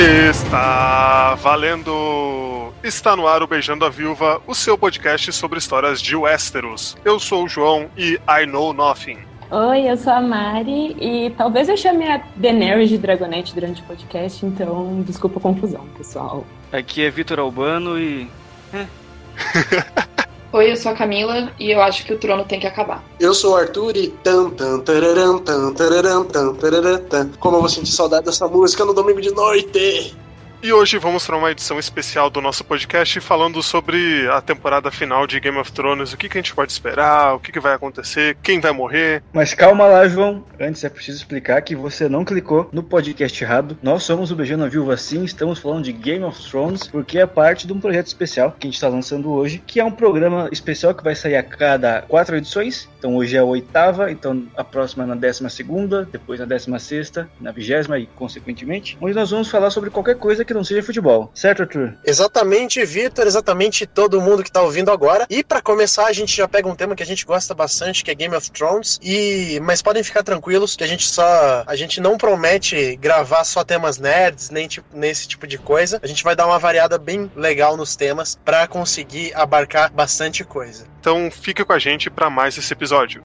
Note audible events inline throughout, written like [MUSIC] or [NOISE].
Está valendo! Está no ar o Beijando a Viúva, o seu podcast sobre histórias de Westeros. Eu sou o João e I Know Nothing. Oi, eu sou a Mari e talvez eu chame a Daenerys de Dragonete durante o podcast, então desculpa a confusão, pessoal. Aqui é Vitor Albano e. É. [LAUGHS] Oi, eu sou a Camila e eu acho que o trono tem que acabar. Eu sou o Arthur e. Como eu vou sentir saudade dessa música no domingo de noite. E hoje vamos para uma edição especial do nosso podcast falando sobre a temporada final de Game of Thrones, o que, que a gente pode esperar, o que, que vai acontecer, quem vai morrer. Mas calma lá, João. Antes é preciso explicar que você não clicou no podcast errado. Nós somos o Beijando Viúva sim, estamos falando de Game of Thrones, porque é parte de um projeto especial que a gente está lançando hoje, que é um programa especial que vai sair a cada quatro edições. Então hoje é a oitava, então a próxima é na décima segunda, depois na décima sexta, na vigésima e consequentemente, onde nós vamos falar sobre qualquer coisa que não seja futebol. Certo, Arthur? Exatamente, Vitor, exatamente todo mundo que tá ouvindo agora. E para começar, a gente já pega um tema que a gente gosta bastante, que é Game of Thrones. E mas podem ficar tranquilos que a gente só a gente não promete gravar só temas nerds, nem tipo, nesse tipo de coisa. A gente vai dar uma variada bem legal nos temas para conseguir abarcar bastante coisa. Então fica com a gente para mais esse episódio.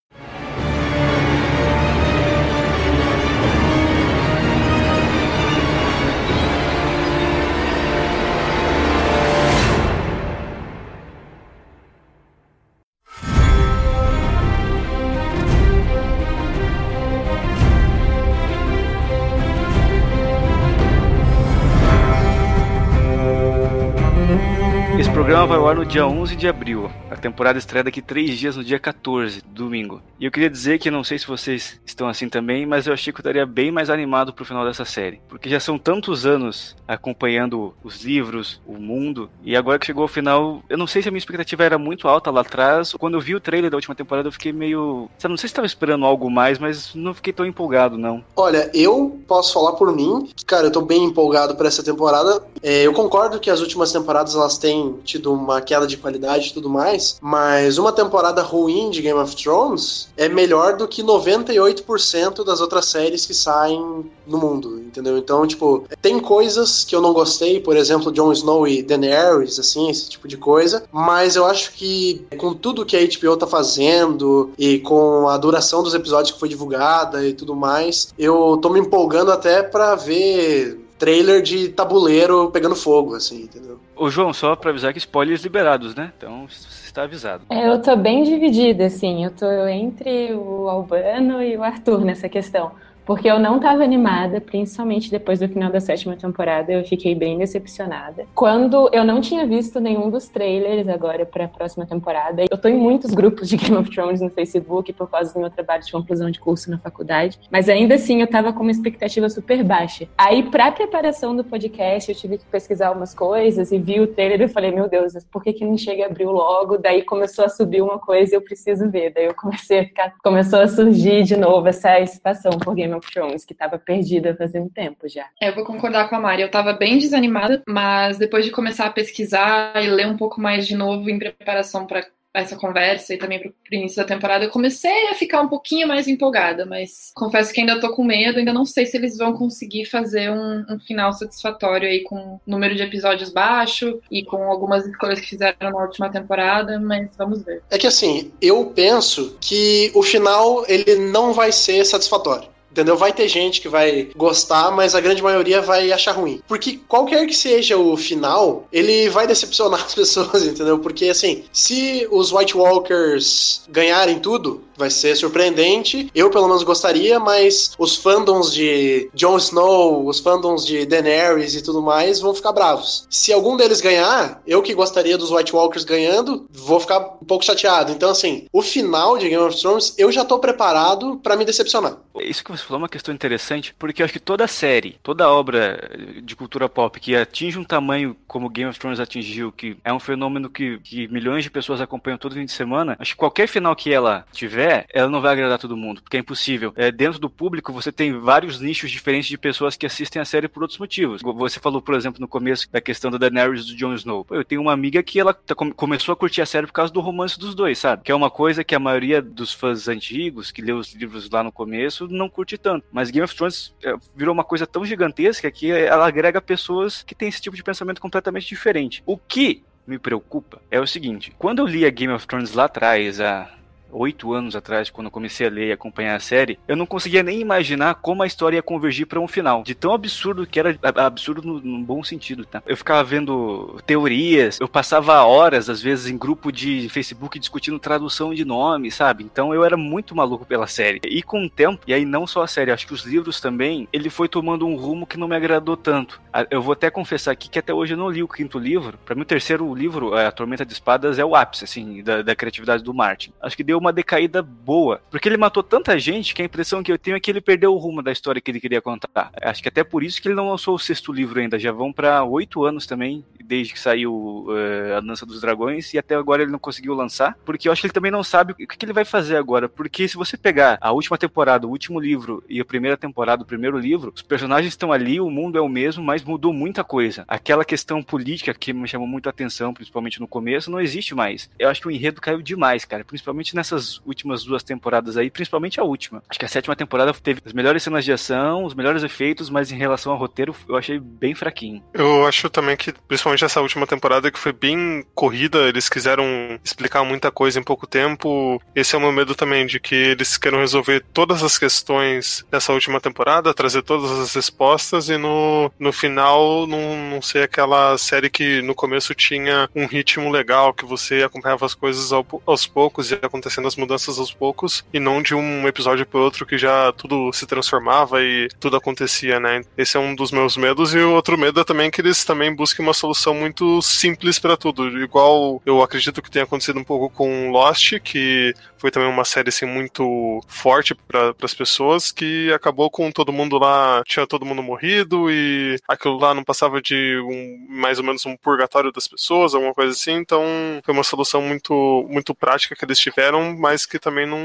Dia 11 de abril. A temporada estreia daqui três dias, no dia 14, domingo. E eu queria dizer que não sei se vocês estão assim também, mas eu achei que eu estaria bem mais animado pro final dessa série. Porque já são tantos anos acompanhando os livros, o mundo, e agora que chegou ao final, eu não sei se a minha expectativa era muito alta lá atrás. Quando eu vi o trailer da última temporada, eu fiquei meio. Sabe, não sei se estava esperando algo mais, mas não fiquei tão empolgado, não. Olha, eu posso falar por mim. Cara, eu tô bem empolgado para essa temporada. É, eu concordo que as últimas temporadas elas têm tido uma queda de qualidade e tudo mais, mas uma temporada ruim de Game of Thrones é melhor do que 98% das outras séries que saem no mundo, entendeu? Então, tipo, tem coisas que eu não gostei, por exemplo, Jon Snow e Daenerys, assim, esse tipo de coisa, mas eu acho que com tudo que a HBO tá fazendo e com a duração dos episódios que foi divulgada e tudo mais, eu tô me empolgando até pra ver trailer de tabuleiro pegando fogo, assim, entendeu? Ô João, só pra avisar que spoilers liberados, né? Então está avisado. É, eu tô bem dividida, assim, eu tô entre o Albano e o Arthur nessa questão. Porque eu não estava animada, principalmente depois do final da sétima temporada, eu fiquei bem decepcionada. Quando eu não tinha visto nenhum dos trailers agora para a próxima temporada, eu tô em muitos grupos de [LAUGHS] Game of Thrones no Facebook por causa do meu trabalho de conclusão de curso na faculdade, mas ainda assim eu tava com uma expectativa super baixa. Aí, pra preparação do podcast, eu tive que pesquisar algumas coisas e vi o trailer e falei, meu Deus, por que que não chega abril logo? Daí começou a subir uma coisa e eu preciso ver. Daí eu comecei a ficar, começou a surgir de novo essa excitação por Game of Thrones, que estava perdida fazendo tempo já. É, eu vou concordar com a Mari. Eu tava bem desanimada, mas depois de começar a pesquisar e ler um pouco mais de novo em preparação para essa conversa e também pro início da temporada, eu comecei a ficar um pouquinho mais empolgada, mas confesso que ainda tô com medo, ainda não sei se eles vão conseguir fazer um, um final satisfatório aí com número de episódios baixo e com algumas escolhas que fizeram na última temporada, mas vamos ver. É que assim, eu penso que o final ele não vai ser satisfatório. Entendeu? Vai ter gente que vai gostar, mas a grande maioria vai achar ruim. Porque qualquer que seja o final, ele vai decepcionar as [LAUGHS] pessoas, entendeu? Porque assim, se os White Walkers ganharem tudo, vai ser surpreendente. Eu, pelo menos, gostaria, mas os fandoms de Jon Snow, os fandoms de Daenerys e tudo mais vão ficar bravos. Se algum deles ganhar, eu que gostaria dos White Walkers ganhando, vou ficar um pouco chateado. Então, assim, o final de Game of Thrones, eu já tô preparado para me decepcionar. Isso que você falou é uma questão interessante, porque eu acho que toda série, toda obra de cultura pop que atinge um tamanho como Game of Thrones atingiu, que é um fenômeno que, que milhões de pessoas acompanham todo fim de semana, acho que qualquer final que ela tiver, tiver, ela não vai agradar todo mundo, porque é impossível. É, dentro do público, você tem vários nichos diferentes de pessoas que assistem a série por outros motivos. Você falou, por exemplo, no começo da questão da Daenerys do Jon Snow. eu tenho uma amiga que ela tá, começou a curtir a série por causa do romance dos dois, sabe? Que é uma coisa que a maioria dos fãs antigos, que leu os livros lá no começo, não curte tanto. Mas Game of Thrones é, virou uma coisa tão gigantesca que ela agrega pessoas que têm esse tipo de pensamento completamente diferente. O que me preocupa é o seguinte: quando eu li a Game of Thrones lá atrás, há oito anos atrás, quando eu comecei a ler e acompanhar a série, eu não conseguia nem imaginar como a história ia convergir para um final. De tão absurdo que era, absurdo no, no, bom sentido, tá? Eu ficava vendo teorias, eu passava horas, às vezes, em grupo de Facebook discutindo tradução de nome, sabe? Então eu era muito maluco pela série. E com o tempo, e aí não só a série, acho que os livros também, ele foi tomando um rumo que não me agradou tanto. Eu vou até confessar aqui que até hoje eu não li o quinto livro. Para mim, o terceiro livro, A Tormenta de Espadas, é o ápice, assim, da, da criatividade do Martin. Acho que deu uma decaída boa. Porque ele matou tanta gente que a impressão que eu tenho é que ele perdeu o rumo da história que ele queria contar. Acho que até por isso que ele não lançou o sexto livro ainda. Já vão para oito anos também, desde que saiu uh, A Dança dos Dragões, e até agora ele não conseguiu lançar. Porque eu acho que ele também não sabe o que, que ele vai fazer agora. Porque se você pegar a última temporada, o último livro e a primeira temporada, o primeiro livro, os personagens estão ali, o mundo é o mesmo, mas mudou muita coisa. Aquela questão política que me chamou muito a atenção, principalmente no começo, não existe mais. Eu acho que o enredo caiu demais, cara. Principalmente nessas últimas duas temporadas aí, principalmente a última. Acho que a sétima temporada teve as melhores cenas de ação, os melhores efeitos, mas em relação ao roteiro, eu achei bem fraquinho. Eu acho também que, principalmente essa última temporada, que foi bem corrida, eles quiseram explicar muita coisa em pouco tempo. Esse é o meu medo também, de que eles queiram resolver todas as questões dessa última temporada, trazer todas as respostas e no, no final não, não ser aquela série que no começo tinha um ritmo legal, que você acompanhava as coisas aos poucos e acontecendo as mudanças aos poucos e não de um episódio pro outro que já tudo se transformava e tudo acontecia, né? Esse é um dos meus medos e o outro medo é também que eles também busquem uma solução muito simples para tudo, igual eu acredito que tenha acontecido um pouco com Lost, que foi também uma série assim muito forte para as pessoas que acabou com todo mundo lá, tinha todo mundo morrido e aquilo lá não passava de um, mais ou menos um purgatório das pessoas, alguma coisa assim. Então foi uma solução muito muito prática que eles tiveram, mas que também não,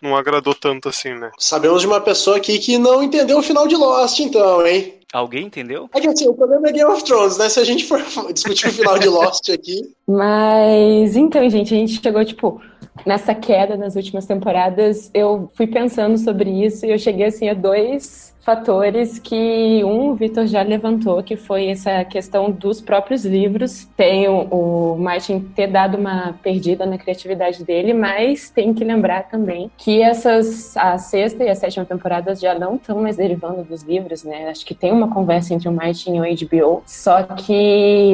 não agradou tanto assim, né? Sabemos de uma pessoa aqui que não entendeu o final de Lost, então, hein? Alguém entendeu? É que assim, o problema é Game of Thrones, né? Se a gente for [LAUGHS] discutir o final de Lost aqui. Mas então, gente, a gente chegou, tipo, nessa queda nas últimas temporadas. Eu fui pensando sobre isso e eu cheguei assim a dois fatores que um o Vitor já levantou, que foi essa questão dos próprios livros. Tem o, o Martin ter dado uma perdida na criatividade dele, mas tem que lembrar também que essas a sexta e a sétima temporadas já não estão mais derivando dos livros, né? Acho que tem uma conversa entre o Martin e o HBO, só que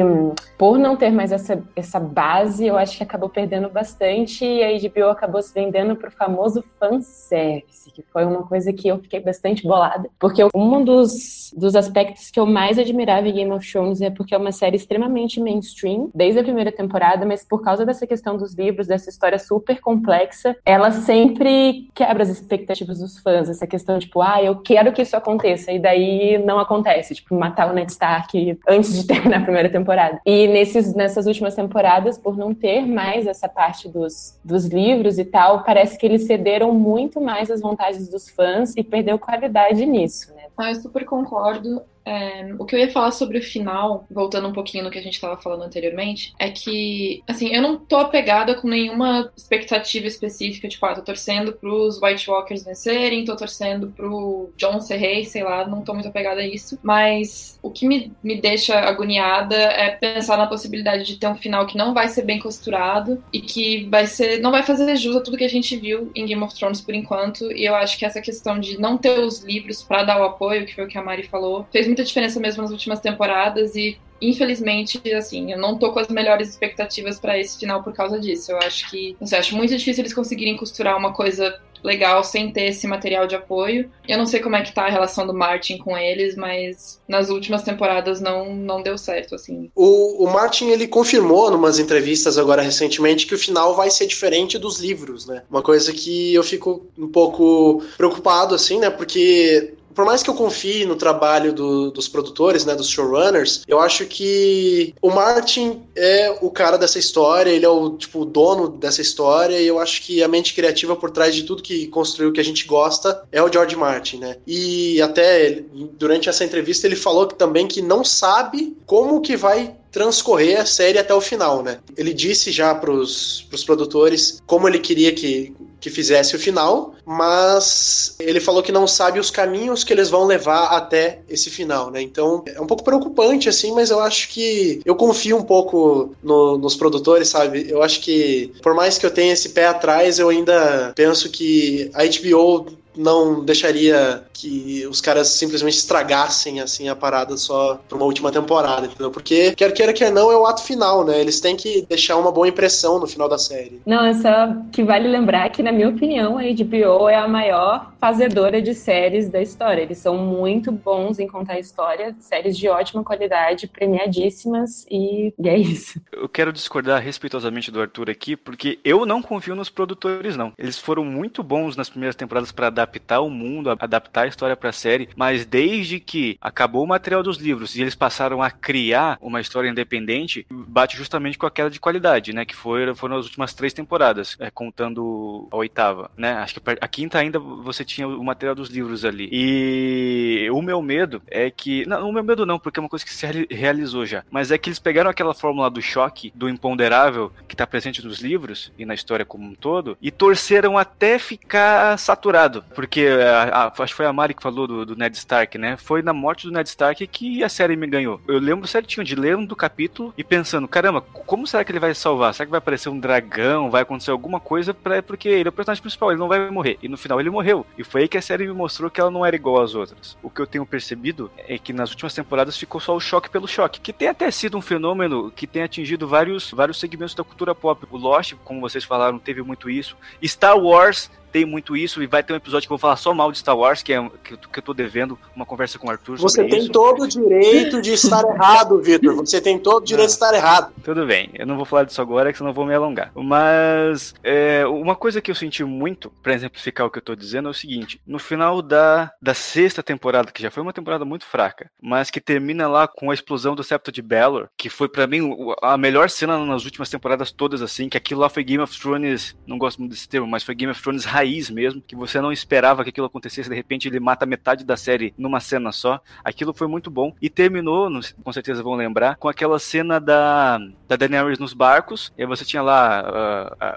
por não ter mais essa, essa base, eu acho que acabou perdendo bastante e a HBO acabou se vendendo para o famoso fanservice, que foi uma coisa que eu fiquei bastante bolada porque um dos, dos aspectos que eu mais admirava em Game of Thrones é porque é uma série extremamente mainstream, desde a primeira temporada, mas por causa dessa questão dos livros, dessa história super complexa, ela sempre quebra as expectativas dos fãs. Essa questão, tipo, ah, eu quero que isso aconteça, e daí não acontece. Tipo, matar o Ned Stark antes de [LAUGHS] terminar a primeira temporada. E nesses, nessas últimas temporadas, por não ter mais essa parte dos, dos livros e tal, parece que eles cederam muito mais às vontades dos fãs e perdeu qualidade nisso isso, né? Ah, eu super concordo. É, o que eu ia falar sobre o final, voltando um pouquinho no que a gente estava falando anteriormente, é que, assim, eu não tô apegada com nenhuma expectativa específica, tipo, ah, tô torcendo pros White Walkers vencerem, tô torcendo pro John ser rei, sei lá, não tô muito apegada a isso, mas o que me, me deixa agoniada é pensar na possibilidade de ter um final que não vai ser bem costurado e que vai ser, não vai fazer jus a tudo que a gente viu em Game of Thrones por enquanto, e eu acho que essa questão de não ter os livros para dar o apoio, que foi o que a Mari falou, fez muita diferença mesmo nas últimas temporadas e infelizmente, assim, eu não tô com as melhores expectativas para esse final por causa disso. Eu acho que, não sei, acho muito difícil eles conseguirem costurar uma coisa legal sem ter esse material de apoio. Eu não sei como é que tá a relação do Martin com eles, mas nas últimas temporadas não, não deu certo, assim. O, o Martin, ele confirmou numas entrevistas agora recentemente que o final vai ser diferente dos livros, né? Uma coisa que eu fico um pouco preocupado, assim, né? Porque por mais que eu confie no trabalho do, dos produtores, né, dos showrunners, eu acho que o Martin é o cara dessa história, ele é o tipo o dono dessa história e eu acho que a mente criativa por trás de tudo que construiu que a gente gosta é o George Martin, né? E até durante essa entrevista ele falou que, também que não sabe como que vai transcorrer a série até o final, né? Ele disse já pros, pros produtores como ele queria que, que fizesse o final, mas ele falou que não sabe os caminhos que eles vão levar até esse final, né? Então é um pouco preocupante, assim, mas eu acho que eu confio um pouco no, nos produtores, sabe? Eu acho que, por mais que eu tenha esse pé atrás, eu ainda penso que a HBO não deixaria que os caras simplesmente estragassem assim a parada só pra uma última temporada, entendeu? Porque quer queira quer não é o ato final, né? Eles têm que deixar uma boa impressão no final da série. Não, é só que vale lembrar que na minha opinião a HBO é a maior fazedora de séries da história. Eles são muito bons em contar história, séries de ótima qualidade, premiadíssimas e, e é isso. Eu quero discordar respeitosamente do Arthur aqui, porque eu não confio nos produtores não. Eles foram muito bons nas primeiras temporadas para dar adaptar o mundo, adaptar a história para a série, mas desde que acabou o material dos livros e eles passaram a criar uma história independente, bate justamente com a queda de qualidade, né? Que foi, foram as últimas três temporadas, é, contando a oitava, né? Acho que a quinta ainda você tinha o material dos livros ali. E o meu medo é que. Não, o meu medo não, porque é uma coisa que se realizou já. Mas é que eles pegaram aquela fórmula do choque, do imponderável, que está presente nos livros e na história como um todo, e torceram até ficar saturado. Porque a, a, acho que foi a Mari que falou do, do, Ned Stark, né? Foi na morte do Ned Stark que a série me ganhou. Eu lembro certinho de ler um do capítulo e pensando, caramba, como será que ele vai salvar? Será que vai aparecer um dragão? Vai acontecer alguma coisa? Pra, porque ele é o personagem principal, ele não vai morrer. E no final ele morreu. E foi aí que a série me mostrou que ela não era igual às outras. O que eu tenho percebido é que nas últimas temporadas ficou só o choque pelo choque, que tem até sido um fenômeno que tem atingido vários, vários segmentos da cultura pop. O Lost, como vocês falaram, teve muito isso. Star Wars tem muito isso e vai ter um episódio que eu vou falar só mal de Star Wars, que é que, que eu tô devendo uma conversa com o Arthur Você tem isso. todo o direito de estar errado, Vitor. Você tem todo o direito de estar errado. Tudo bem, eu não vou falar disso agora, que senão eu vou me alongar. Mas é, uma coisa que eu senti muito, para exemplificar o que eu tô dizendo, é o seguinte: no final da, da sexta temporada, que já foi uma temporada muito fraca, mas que termina lá com a explosão do septo de Belor, que foi para mim a melhor cena nas últimas temporadas todas, assim, que aquilo lá foi Game of Thrones, não gosto muito desse termo, mas foi Game of Thrones raiz raiz mesmo, que você não esperava que aquilo acontecesse, de repente ele mata metade da série numa cena só. Aquilo foi muito bom. E terminou, com certeza vão lembrar, com aquela cena da, da Daenerys nos barcos. E você tinha lá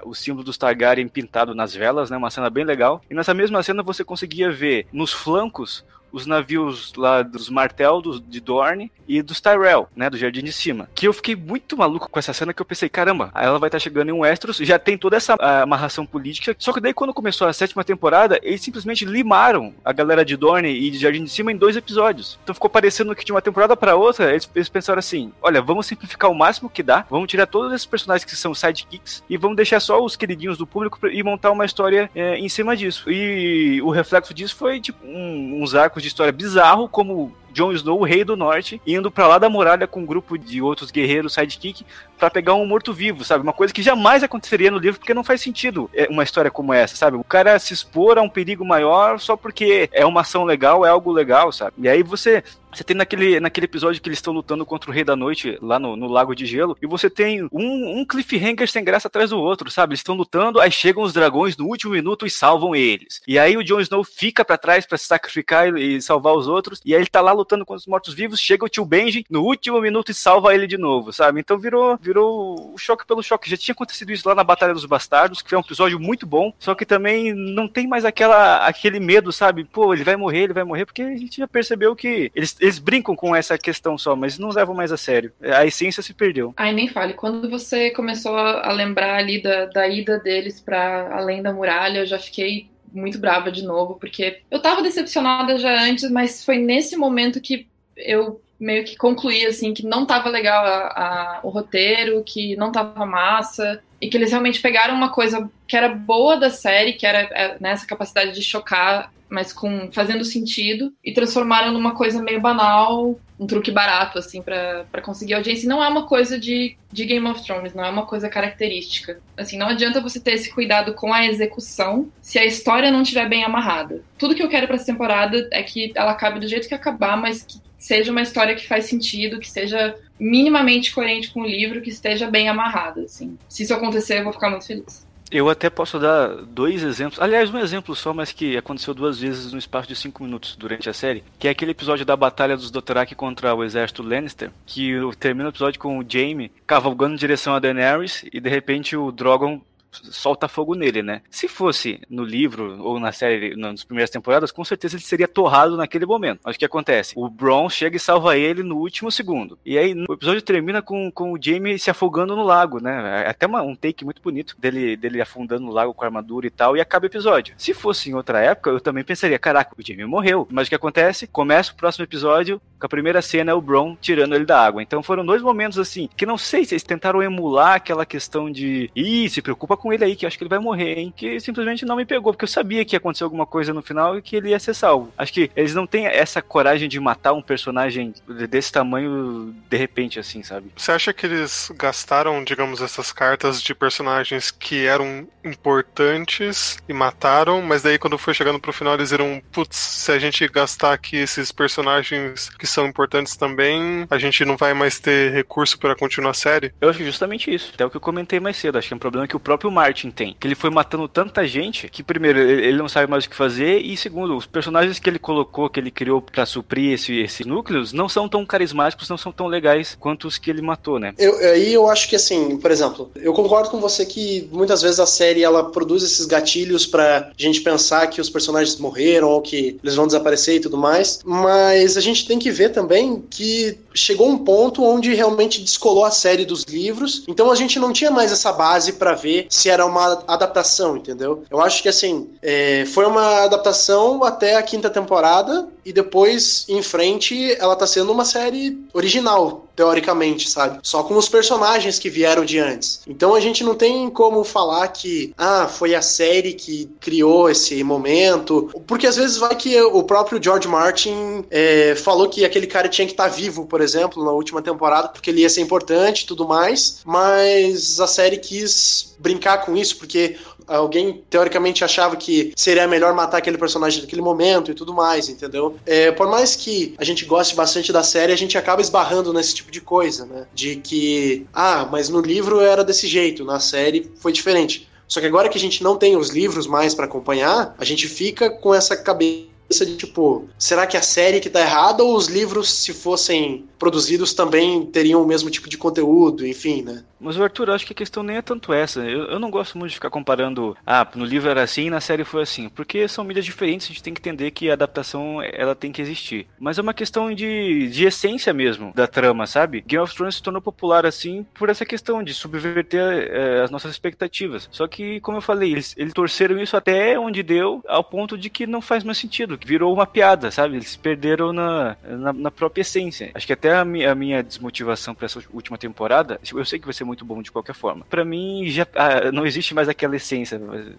uh, uh, o símbolo dos Targaryen pintado nas velas, né? Uma cena bem legal. E nessa mesma cena você conseguia ver nos flancos os navios lá dos Martel, do, de Dorne e dos Tyrell, né, do Jardim de Cima. Que eu fiquei muito maluco com essa cena que eu pensei, caramba, ela vai estar tá chegando em Westeros, já tem toda essa amarração política. Só que daí quando começou a sétima temporada, eles simplesmente limaram a galera de Dorne e de Jardim de Cima em dois episódios. Então ficou parecendo que de uma temporada para outra, eles, eles pensaram assim, olha, vamos simplificar o máximo que dá, vamos tirar todos esses personagens que são sidekicks e vamos deixar só os queridinhos do público e montar uma história é, em cima disso. E o reflexo disso foi tipo um, uns arcos de história bizarro, como Jon Snow, o rei do norte, indo para lá da muralha com um grupo de outros guerreiros sidekick para pegar um morto-vivo, sabe? Uma coisa que jamais aconteceria no livro, porque não faz sentido é, uma história como essa, sabe? O cara se expor a um perigo maior só porque é uma ação legal, é algo legal, sabe? E aí você você tem naquele, naquele episódio que eles estão lutando contra o Rei da Noite, lá no, no Lago de Gelo, e você tem um, um cliffhanger sem graça atrás do outro, sabe? Eles estão lutando, aí chegam os dragões no último minuto e salvam eles. E aí o Jon Snow fica para trás para se sacrificar e, e, salvar os outros, e aí ele tá lá lutando contra os mortos-vivos, chega o tio Benji no último minuto e salva ele de novo, sabe? Então virou, virou o choque pelo choque. Já tinha acontecido isso lá na Batalha dos Bastardos, que foi um episódio muito bom, só que também não tem mais aquela, aquele medo, sabe? Pô, ele vai morrer, ele vai morrer, porque a gente já percebeu que eles eles brincam com essa questão só, mas não levam mais a sério. A essência se perdeu. Ai, nem fale. Quando você começou a lembrar ali da, da ida deles para além da muralha, eu já fiquei muito brava de novo, porque eu tava decepcionada já antes, mas foi nesse momento que eu meio que concluí assim que não tava legal a, a, o roteiro, que não tava massa, e que eles realmente pegaram uma coisa que era boa da série, que era é, nessa né, capacidade de chocar, mas com fazendo sentido, e transformaram numa coisa meio banal, um truque barato, assim, para conseguir audiência. não é uma coisa de, de Game of Thrones, não é uma coisa característica. Assim, não adianta você ter esse cuidado com a execução se a história não estiver bem amarrada. Tudo que eu quero para essa temporada é que ela acabe do jeito que acabar, mas que seja uma história que faz sentido, que seja minimamente coerente com o livro, que esteja bem amarrada, assim. Se isso acontecer, eu vou ficar muito feliz. Eu até posso dar dois exemplos. Aliás, um exemplo só, mas que aconteceu duas vezes no espaço de cinco minutos durante a série. Que é aquele episódio da Batalha dos Dothraki contra o exército Lannister. Que termina o episódio com o Jaime cavalgando em direção a Daenerys e de repente o Drogon solta fogo nele, né? Se fosse no livro ou na série, nas primeiras temporadas, com certeza ele seria torrado naquele momento. Mas o que acontece? O Bron chega e salva ele no último segundo. E aí o episódio termina com, com o Jamie se afogando no lago, né? É até uma, um take muito bonito dele, dele afundando no lago com a armadura e tal, e acaba o episódio. Se fosse em outra época, eu também pensaria, caraca, o Jamie morreu. Mas o que acontece? Começa o próximo episódio, com a primeira cena é o Bron tirando ele da água. Então foram dois momentos assim, que não sei se eles tentaram emular aquela questão de, ih, se preocupa com ele aí, que acho que ele vai morrer, hein? Que simplesmente não me pegou, porque eu sabia que ia acontecer alguma coisa no final e que ele ia ser salvo. Acho que eles não têm essa coragem de matar um personagem desse tamanho de repente, assim, sabe? Você acha que eles gastaram, digamos, essas cartas de personagens que eram importantes e mataram, mas daí quando foi chegando pro final eles viram, putz, se a gente gastar aqui esses personagens que são importantes também, a gente não vai mais ter recurso para continuar a série? Eu acho justamente isso. Até o que eu comentei mais cedo. Acho que é um problema que o próprio Martin tem. Que ele foi matando tanta gente que, primeiro, ele não sabe mais o que fazer, e segundo, os personagens que ele colocou, que ele criou para suprir esse, esses núcleos, não são tão carismáticos, não são tão legais quanto os que ele matou, né? Eu, aí eu acho que, assim, por exemplo, eu concordo com você que muitas vezes a série ela produz esses gatilhos pra gente pensar que os personagens morreram ou que eles vão desaparecer e tudo mais, mas a gente tem que ver também que chegou um ponto onde realmente descolou a série dos livros, então a gente não tinha mais essa base para ver se era uma adaptação, entendeu? Eu acho que assim, é, foi uma adaptação até a quinta temporada e depois em frente ela tá sendo uma série original, teoricamente, sabe? Só com os personagens que vieram de antes. Então a gente não tem como falar que, ah, foi a série que criou esse momento, porque às vezes vai que o próprio George Martin é, falou que aquele cara tinha que estar tá vivo, por exemplo, na última temporada, porque ele ia ser importante e tudo mais, mas a série quis brincar com isso, porque alguém teoricamente achava que seria melhor matar aquele personagem naquele momento e tudo mais, entendeu? É, por mais que a gente goste bastante da série, a gente acaba esbarrando nesse tipo de coisa, né? De que, ah, mas no livro era desse jeito, na série foi diferente. Só que agora que a gente não tem os livros mais para acompanhar, a gente fica com essa cabeça de tipo, será que a série que tá errada ou os livros, se fossem produzidos, também teriam o mesmo tipo de conteúdo, enfim, né? Mas Arthur, acho que a questão nem é tanto essa. Eu, eu não gosto muito de ficar comparando, ah, no livro era assim e na série foi assim, porque são mídias diferentes, a gente tem que entender que a adaptação ela tem que existir. Mas é uma questão de, de essência mesmo da trama, sabe? Game of Thrones se tornou popular assim por essa questão de subverter é, as nossas expectativas. Só que, como eu falei, eles, eles torceram isso até onde deu, ao ponto de que não faz mais sentido virou uma piada, sabe? Eles se perderam na, na, na própria essência. Acho que até a, mi, a minha desmotivação para essa última temporada, eu sei que vai ser muito bom de qualquer forma. Para mim, já ah, não existe mais aquela essência.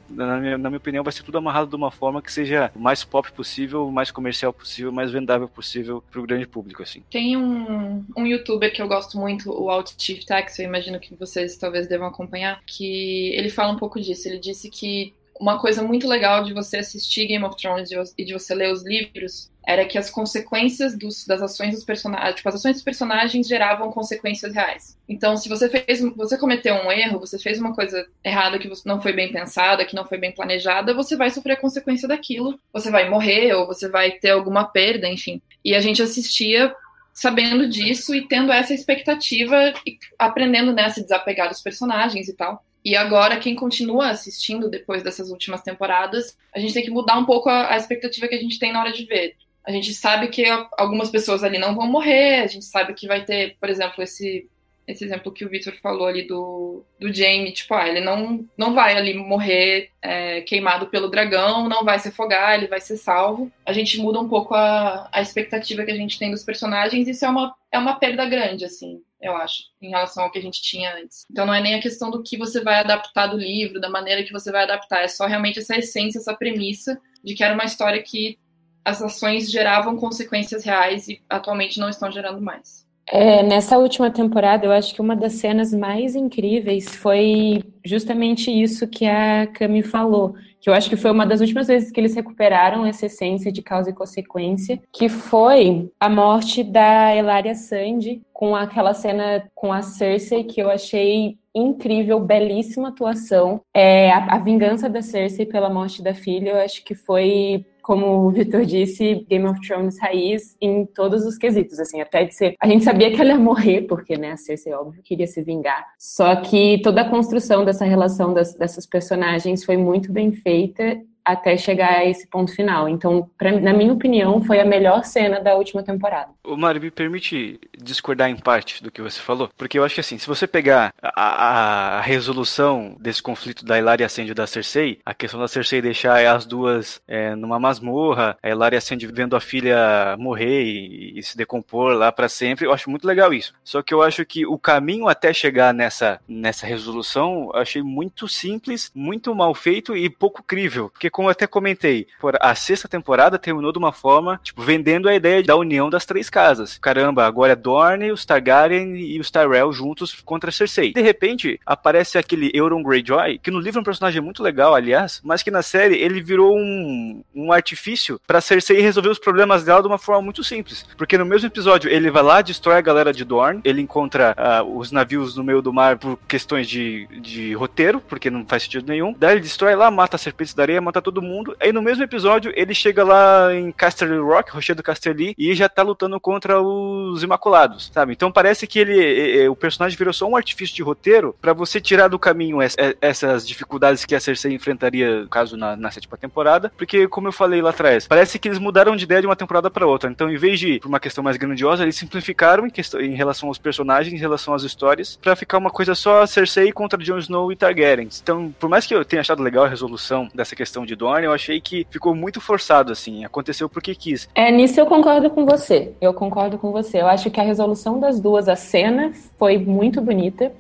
Na minha, na minha, opinião, vai ser tudo amarrado de uma forma que seja o mais pop possível, o mais comercial possível, o mais vendável possível pro grande público, assim. Tem um, um youtuber que eu gosto muito, o Alt Chief Tax, eu imagino que vocês talvez devam acompanhar, que ele fala um pouco disso. Ele disse que uma coisa muito legal de você assistir Game of Thrones e de você ler os livros era que as consequências dos, das ações dos personagens, tipo, as ações dos personagens geravam consequências reais. Então, se você fez, você cometeu um erro, você fez uma coisa errada que não foi bem pensada, que não foi bem planejada, você vai sofrer a consequência daquilo. Você vai morrer ou você vai ter alguma perda, enfim. E a gente assistia sabendo disso e tendo essa expectativa e aprendendo né, a se desapegar dos personagens e tal. E agora, quem continua assistindo depois dessas últimas temporadas, a gente tem que mudar um pouco a, a, expectativa que a gente tem na hora de ver. A gente sabe que algumas pessoas ali não vão morrer, a gente sabe que vai ter, por exemplo, esse, esse exemplo que o Victor falou ali do, do Jamie, tipo, ah, ele não, não vai ali morrer é, queimado pelo dragão, não vai se afogar, ele vai ser salvo. A gente muda um pouco a, a expectativa que a gente tem dos personagens, isso é uma, é uma perda grande, assim eu acho, em relação ao que a gente tinha antes. Então não é nem a questão do que você vai adaptar do livro, da maneira que você vai adaptar, é só realmente essa essência, essa premissa de que era uma história que as ações geravam consequências reais e atualmente não estão gerando mais. É, nessa última temporada, eu acho que uma das cenas mais incríveis foi justamente isso que a Cami falou, que eu acho que foi uma das últimas vezes que eles recuperaram essa essência de causa e consequência, que foi a morte da Elaria Sandy com aquela cena com a Cersei que eu achei incrível, belíssima atuação. É, a, a vingança da Cersei pela morte da filha, eu acho que foi como o Vitor disse, Game of Thrones raiz em todos os quesitos, assim, até de ser... A gente sabia que ela ia morrer, porque, né, a Cersei, óbvio, queria se vingar. Só que toda a construção dessa relação das, dessas personagens foi muito bem feita até chegar a esse ponto final. Então, pra, na minha opinião, foi a melhor cena da última temporada. O Mário, me permite discordar em parte do que você falou? Porque eu acho que assim, se você pegar a, a resolução desse conflito da Hilaria Sandy e da Cersei, a questão da Cersei deixar as duas é, numa masmorra, a Hilaria Sandy vendo a filha morrer e, e se decompor lá para sempre, eu acho muito legal isso. Só que eu acho que o caminho até chegar nessa, nessa resolução, eu achei muito simples, muito mal feito e pouco crível. Porque como eu até comentei, a sexta temporada terminou de uma forma, tipo, vendendo a ideia da união das três casas. Caramba, agora é Dorne, os Targaryen e os Tyrell juntos contra a Cersei. De repente, aparece aquele Euron Greyjoy, que no livro é um personagem muito legal, aliás, mas que na série ele virou um, um artifício para Cersei resolver os problemas dela de uma forma muito simples. Porque no mesmo episódio, ele vai lá, destrói a galera de Dorne, ele encontra uh, os navios no meio do mar por questões de, de roteiro, porque não faz sentido nenhum. Daí ele destrói lá, mata as serpentes da areia, mata todo mundo. Aí no mesmo episódio, ele chega lá em Casterly Rock, Rochedo Casterly, e já tá lutando contra os Imaculados, sabe? Então parece que ele, o personagem virou só um artifício de roteiro para você tirar do caminho essas dificuldades que a Cersei enfrentaria, caso na, na sétima temporada, porque como eu falei lá atrás, parece que eles mudaram de ideia de uma temporada para outra. Então, em vez de por uma questão mais grandiosa, eles simplificaram em, questão, em relação aos personagens, em relação às histórias, para ficar uma coisa só Cersei contra Jon Snow e Targaryen. Então, por mais que eu tenha achado legal a resolução dessa questão de Dorne, eu achei que ficou muito forçado, assim. Aconteceu porque quis. É, nisso eu concordo com você. Eu concordo com você. Eu acho que a resolução das duas, a cena, foi muito bonita.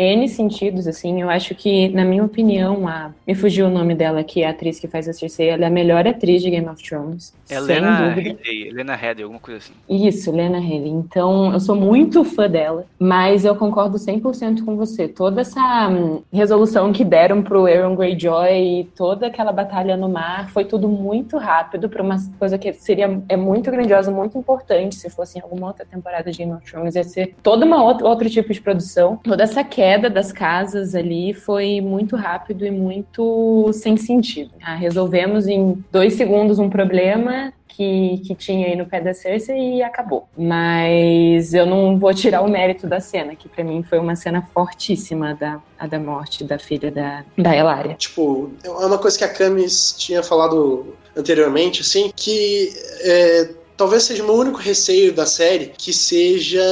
N sentidos, assim. Eu acho que, na minha opinião, a. Me fugiu o nome dela aqui, a atriz que faz a Cersei. Ela é a melhor atriz de Game of Thrones. É Lena Headey, Helena alguma coisa assim. Isso, Lena Headey. Então, eu sou muito fã dela, mas eu concordo 100% com você. Toda essa hum, resolução que deram pro Aaron Greyjoy e toda aquela batalha no mar foi tudo muito rápido para uma coisa que seria é muito grandiosa, muito importante se fosse em alguma outra temporada de Game of Thrones. Ia ser toda uma outra, outro tipo de produção. Toda essa queda queda das casas ali foi muito rápido e muito sem sentido. Ah, resolvemos em dois segundos um problema que, que tinha aí no pé da Cersei e acabou. Mas eu não vou tirar o mérito da cena, que para mim foi uma cena fortíssima da, da morte da filha da, da Elaria. Tipo, é uma coisa que a Camis tinha falado anteriormente, assim, que é, talvez seja o meu único receio da série que seja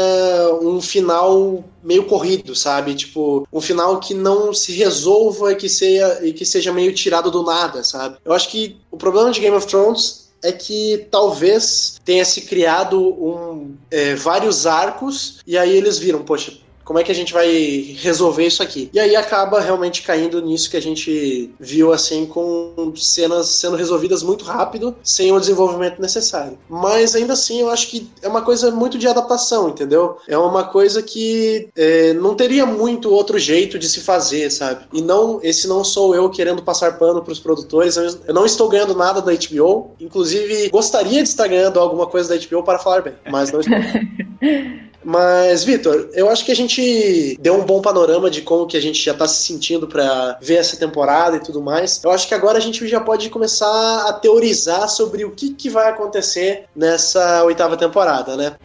um final meio corrido, sabe? Tipo, um final que não se resolva e que seja, e que seja meio tirado do nada, sabe? Eu acho que o problema de Game of Thrones é que talvez tenha se criado um, é, vários arcos e aí eles viram, poxa, como é que a gente vai resolver isso aqui? E aí acaba realmente caindo nisso que a gente viu assim com cenas sendo resolvidas muito rápido, sem o desenvolvimento necessário. Mas ainda assim eu acho que é uma coisa muito de adaptação, entendeu? É uma coisa que é, não teria muito outro jeito de se fazer, sabe? E não, esse não sou eu querendo passar pano para os produtores. Eu não estou ganhando nada da HBO. Inclusive, gostaria de estar ganhando alguma coisa da HBO para falar bem, mas não estou. [LAUGHS] Mas, Vitor, eu acho que a gente deu um bom panorama de como que a gente já tá se sentindo para ver essa temporada e tudo mais. Eu acho que agora a gente já pode começar a teorizar sobre o que, que vai acontecer nessa oitava temporada, né?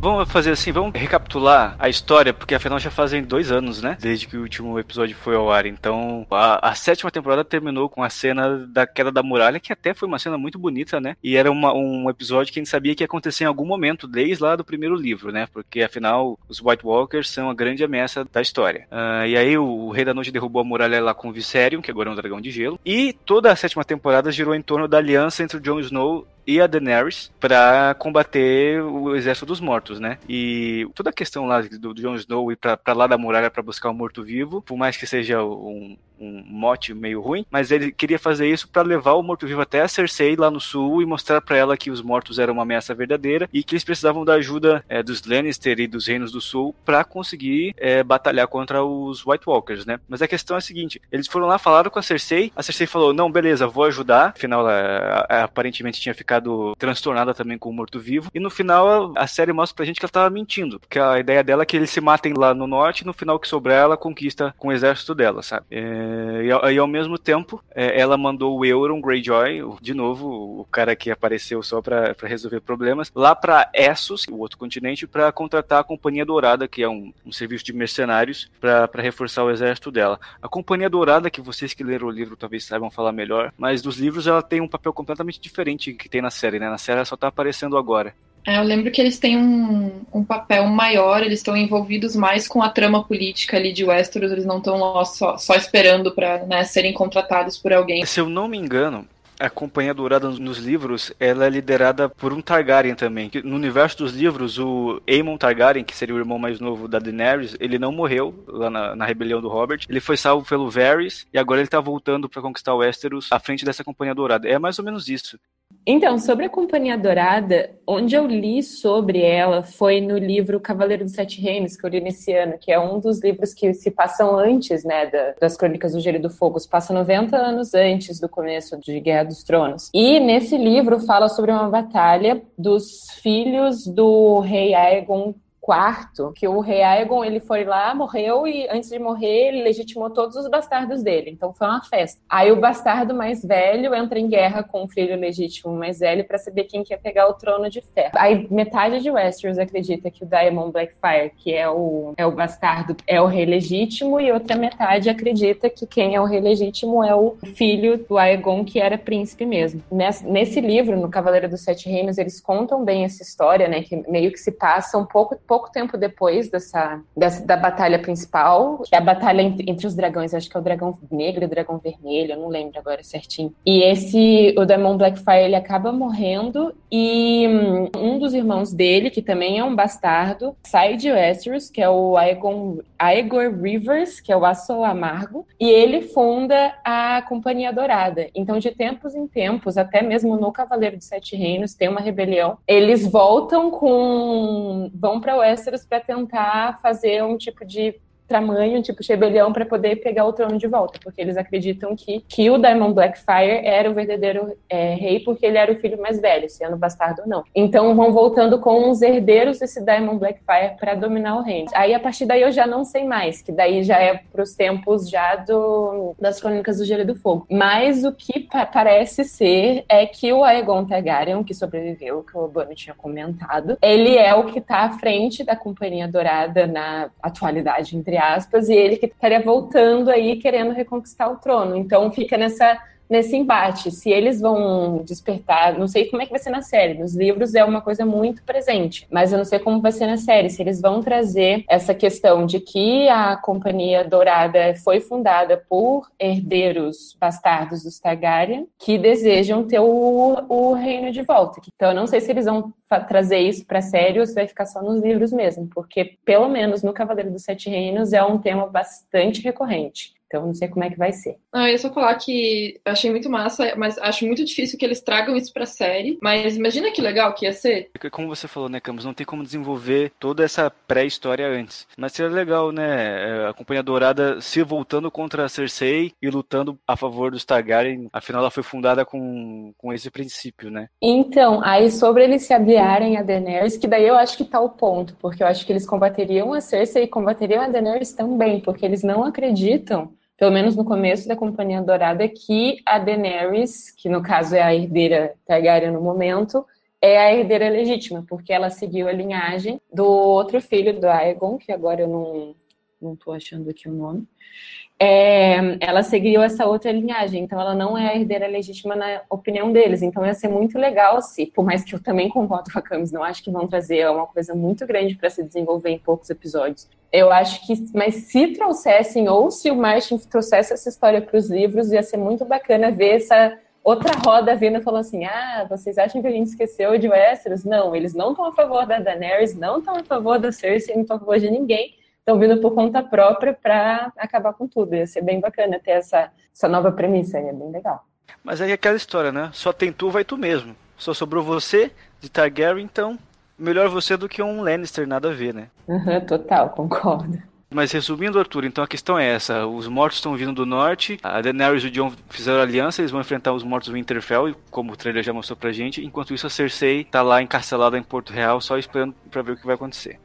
Vamos fazer assim, vamos recapitular a história, porque afinal já fazem dois anos, né? Desde que o último episódio foi ao ar. Então, a, a sétima temporada terminou com a cena da queda da muralha, que até foi uma cena muito bonita, né? E era uma, um episódio que a gente sabia que ia acontecer em algum momento, desde lá do primeiro livro, né? Porque afinal, os White Walkers são a grande ameaça da história. Uh, e aí, o, o, Rei da Noite derrubou a muralha lá com o Viserion, que agora é um dragão de gelo. E toda a sétima temporada girou em torno da aliança entre o Jon Snow e a Daenerys para combater o exército dos mortos, né? E toda a questão lá do, Jon Snow ir para lá da muralha para buscar o morto-vivo, por mais que seja um, um mote meio ruim, mas ele queria fazer isso para levar o morto-vivo até a Cersei lá no sul e mostrar para ela que os mortos eram uma ameaça verdadeira e que eles precisavam da ajuda é, dos Lannister e dos reinos do sul para conseguir é, batalhar contra os White Walkers, né? Mas a questão é a seguinte: eles foram lá, falaram com a Cersei, a Cersei falou: não, beleza, vou ajudar. Afinal, ela, aparentemente tinha ficado transtornada também com o morto-vivo. E no final, a série mostra pra gente que ela tava mentindo, porque a ideia dela é que eles se matem lá no norte e no final que sobrar ela conquista com o exército dela, sabe? É, e, e, ao mesmo tempo, é, ela mandou o Euron Greyjoy, de novo, o cara que apareceu só para resolver problemas, lá para Essos, o outro continente, para contratar a Companhia Dourada, que é um, um serviço de mercenários, para reforçar o exército dela. A Companhia Dourada, que vocês que leram o livro talvez saibam falar melhor, mas dos livros ela tem um papel completamente diferente que tem na série, né? Na série ela só tá aparecendo agora. É, eu lembro que eles têm um, um papel maior, eles estão envolvidos mais com a trama política ali de Westeros, eles não estão só, só esperando para né, serem contratados por alguém. Se eu não me engano, a Companhia Dourada nos livros, ela é liderada por um Targaryen também. No universo dos livros, o Aemon Targaryen, que seria o irmão mais novo da Daenerys, ele não morreu lá na, na rebelião do Robert. Ele foi salvo pelo Varys e agora ele tá voltando para conquistar o Westeros à frente dessa Companhia Dourada. É mais ou menos isso. Então, sobre a Companhia Dourada, onde eu li sobre ela foi no livro Cavaleiro dos Sete Reinos, que eu li nesse ano, que é um dos livros que se passam antes, né, da, das Crônicas do Gelo e do Fogo, se passa 90 anos antes do começo de Guerra dos Tronos. E nesse livro fala sobre uma batalha dos filhos do rei Aegon que o rei Aegon, ele foi lá, morreu e antes de morrer ele legitimou todos os bastardos dele. Então foi uma festa. Aí o bastardo mais velho entra em guerra com o filho legítimo mais velho para saber quem quer pegar o trono de ferro. Aí metade de Westeros acredita que o Daemon Blackfire, que é o, é o bastardo, é o rei legítimo e outra metade acredita que quem é o rei legítimo é o filho do Aegon, que era príncipe mesmo. Nesse, nesse livro, no Cavaleiro dos Sete Reinos, eles contam bem essa história, né, que meio que se passa um pouco pouco tempo depois dessa, dessa da batalha principal, que é a batalha entre, entre, os dragões, acho que é o dragão negro e o dragão vermelho, eu não lembro agora certinho. E esse, o Demon Blackfire, ele acaba morrendo e hum, um dos irmãos dele, que também é um bastardo, sai de Westeros, que é o Aegon, Aegor Rivers, que é o Aço Amargo, e ele funda a Companhia Dourada. Então, de tempos em tempos, até mesmo no Cavaleiro dos Sete Reinos, tem uma rebelião. Eles voltam com. vão para Westeros para tentar fazer um tipo de tamanho, tipo rebelião, para poder pegar o trono de volta, porque eles acreditam que, que o Diamond Blackfire era o verdadeiro é, rei, porque ele era o filho mais velho, sendo bastardo ou não. Então vão voltando com os herdeiros desse Diamond Blackfire para dominar o reino. Aí a partir daí eu já não sei mais, que daí já é para os tempos já do, das Crônicas do Gelo e do Fogo. Mas o que pa parece ser é que o Aegon Targaryen, que sobreviveu, que o Bono tinha comentado, ele é o que está à frente da Companhia Dourada na atualidade, entre aspas, e ele que estaria voltando aí querendo reconquistar o trono. Então fica nessa nesse embate. Se eles vão despertar, não sei como é que vai ser na série. Nos livros é uma coisa muito presente, mas eu não sei como vai ser na série. Se eles vão trazer essa questão de que a Companhia Dourada foi fundada por herdeiros bastardos dos Targaryen que desejam ter o, o reino de volta. Então eu não sei se eles vão trazer isso para série ou se vai ficar só nos livros mesmo, porque pelo menos no Cavaleiro dos Sete Reinos é um tema bastante recorrente. Então, não sei como é que vai ser. Ah, eu ia só falar que achei muito massa, mas acho muito difícil que eles tragam isso pra série. Mas imagina que legal que ia ser. Como você falou, né, Campos? Não tem como desenvolver toda essa pré-história antes. Mas seria legal, né? É, a Companhia Dourada se voltando contra a Cersei e lutando a favor dos Targaryen. Afinal, ela foi fundada com, com esse princípio, né? Então, aí sobre eles se aliarem a Daenerys, que daí eu acho que tá o ponto. Porque eu acho que eles combateriam a Cersei e combateriam a Daenerys também. Porque eles não acreditam pelo menos no começo da Companhia Dourada, que a Daenerys, que no caso é a herdeira Targaryen no momento, é a herdeira legítima, porque ela seguiu a linhagem do outro filho do Aegon, que agora eu não, não tô achando aqui o nome. É, ela seguiu essa outra linhagem, então ela não é a herdeira legítima na opinião deles. Então ia ser muito legal se, por mais que eu também concordo com a Camis, não acho que vão trazer uma coisa muito grande para se desenvolver em poucos episódios. Eu acho que, mas se trouxessem, ou se o Martin trouxesse essa história para os livros, ia ser muito bacana ver essa outra roda vindo falando assim: ah, vocês acham que a gente esqueceu de Westeros? Não, eles não estão a favor da Daenerys, não estão a favor da Cersei, não estão a favor de ninguém. Estão vindo por conta própria para acabar com tudo. Ia ser bem bacana ter essa, essa nova premissa, é bem legal. Mas aí é aquela história, né? Só tem tu, vai tu mesmo. Só sobrou você de Targaryen, então melhor você do que um Lannister, nada a ver, né? Uhum, total, concordo. Mas resumindo, Arthur, então a questão é essa: os mortos estão vindo do norte, a Daenerys e o Jon fizeram aliança, eles vão enfrentar os mortos do Winterfell, como o trailer já mostrou pra gente. Enquanto isso, a Cersei tá lá encarcelada em Porto Real, só esperando para ver o que vai acontecer.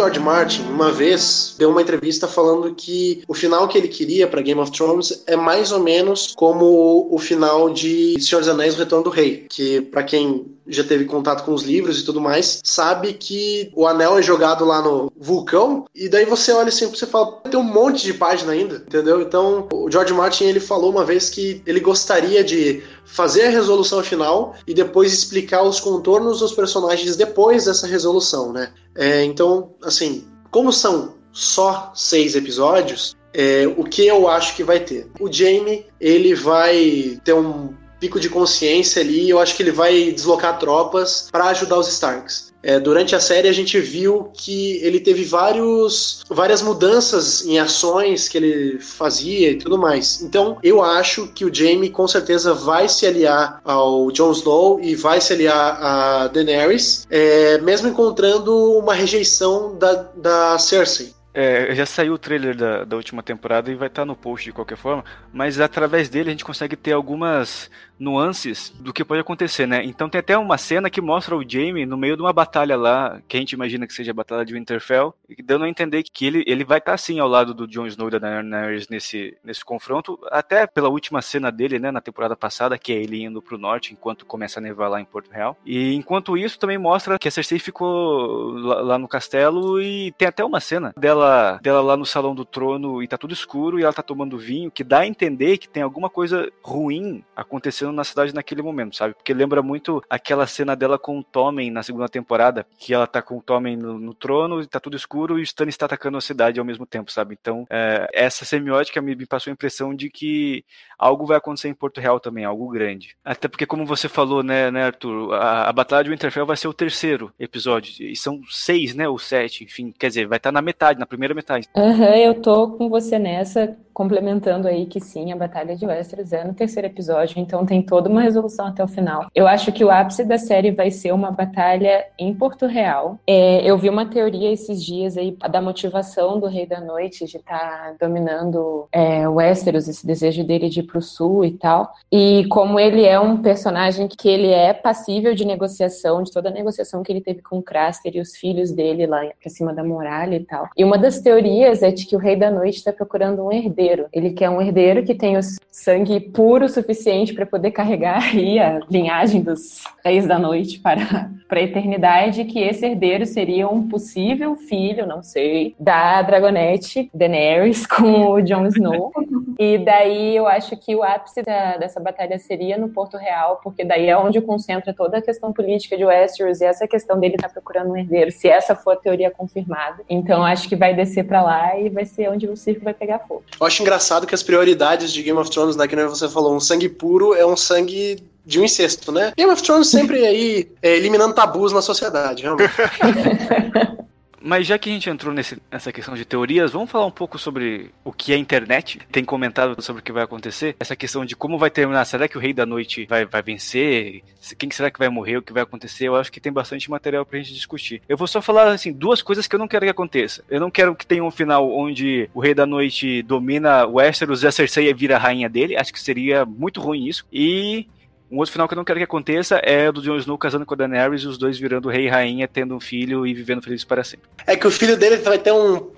George Martin, uma vez, deu uma entrevista falando que o final que ele queria para Game of Thrones é mais ou menos como o final de Senhor dos Anéis, O Retorno do Rei, que para quem já teve contato com os livros e tudo mais, sabe que o anel é jogado lá no vulcão e daí você olha assim, você fala, tem um monte de página ainda, entendeu? Então, o George Martin ele falou uma vez que ele gostaria de fazer a resolução final e depois explicar os contornos dos personagens depois dessa resolução, né? É, então, assim, como são só seis episódios, é, o que eu acho que vai ter? O Jamie, ele vai ter um pico de consciência ali, eu acho que ele vai deslocar tropas para ajudar os Starks. É, durante a série a gente viu que ele teve vários, várias mudanças em ações que ele fazia e tudo mais. Então eu acho que o Jaime com certeza vai se aliar ao Jon Snow e vai se aliar a Daenerys, é, mesmo encontrando uma rejeição da, da Cersei. É, já saiu o trailer da, da última temporada e vai estar tá no post de qualquer forma, mas através dele a gente consegue ter algumas nuances do que pode acontecer, né? Então tem até uma cena que mostra o Jaime no meio de uma batalha lá, que a gente imagina que seja a batalha de Winterfell, dando a entender que ele, ele vai estar tá, sim ao lado do Jon Snow e da Daenerys nesse, nesse confronto, até pela última cena dele, né, na temporada passada, que é ele indo pro norte enquanto começa a nevar lá em Porto Real. E enquanto isso também mostra que a Cersei ficou lá, lá no castelo e tem até uma cena dela, dela lá no salão do trono e tá tudo escuro e ela tá tomando vinho, que dá a entender que tem alguma coisa ruim acontecendo na cidade naquele momento, sabe? Porque lembra muito aquela cena dela com o Tommen na segunda temporada, que ela tá com o Tommen no, no trono, tá tudo escuro e o Stannis está atacando a cidade ao mesmo tempo, sabe? Então, é, essa semiótica me, me, passou a impressão de que algo vai acontecer em Porto Real também, algo grande. Até porque, como você falou, né, né Arthur, a, a Batalha de Winterfell vai ser o terceiro episódio, e são seis, né, ou sete, enfim, quer dizer, vai estar tá na metade, na primeira metade. Aham, uhum, eu tô com você nessa, complementando aí que sim, a Batalha de Westeros é no terceiro episódio, então tem toda uma resolução até o final. Eu acho que o ápice da série vai ser uma batalha em Porto Real. É, eu vi uma teoria esses dias aí da motivação do Rei da Noite de estar tá dominando é, Westeros, esse desejo dele de ir pro sul e tal. E como ele é um personagem que ele é passível de negociação, de toda a negociação que ele teve com Craster e os filhos dele lá pra cima da muralha e tal. E uma das teorias é de que o Rei da Noite está procurando um herdeiro. Ele quer um herdeiro que tenha o sangue puro o suficiente para poder carregar a linhagem dos Reis da Noite para, para a eternidade, que esse herdeiro seria um possível filho, não sei, da Dragonette Daenerys com o Jon Snow. E daí eu acho que o ápice da, dessa batalha seria no Porto Real, porque daí é onde concentra toda a questão política de Westeros e essa questão dele estar tá procurando um herdeiro, se essa for a teoria confirmada. Então acho que vai descer para lá e vai ser onde o circo vai pegar fogo. Eu acho engraçado que as prioridades de Game of Thrones, né, que você falou, um sangue puro é um sangue de um incesto, né? Game of Thrones sempre aí é, eliminando tabus na sociedade, realmente. [LAUGHS] Mas já que a gente entrou nesse, nessa questão de teorias, vamos falar um pouco sobre o que é internet. Tem comentado sobre o que vai acontecer. Essa questão de como vai terminar. Será que o Rei da Noite vai, vai vencer? Quem será que vai morrer? O que vai acontecer? Eu acho que tem bastante material pra gente discutir. Eu vou só falar, assim, duas coisas que eu não quero que aconteça. Eu não quero que tenha um final onde o Rei da Noite domina Westeros e a Cersei vira a rainha dele. Acho que seria muito ruim isso. E um outro final que eu não quero que aconteça é o do Jon Snow casando com a Daenerys e os dois virando rei e rainha, tendo um filho e vivendo felizes para sempre. É que o filho deles vai ter um.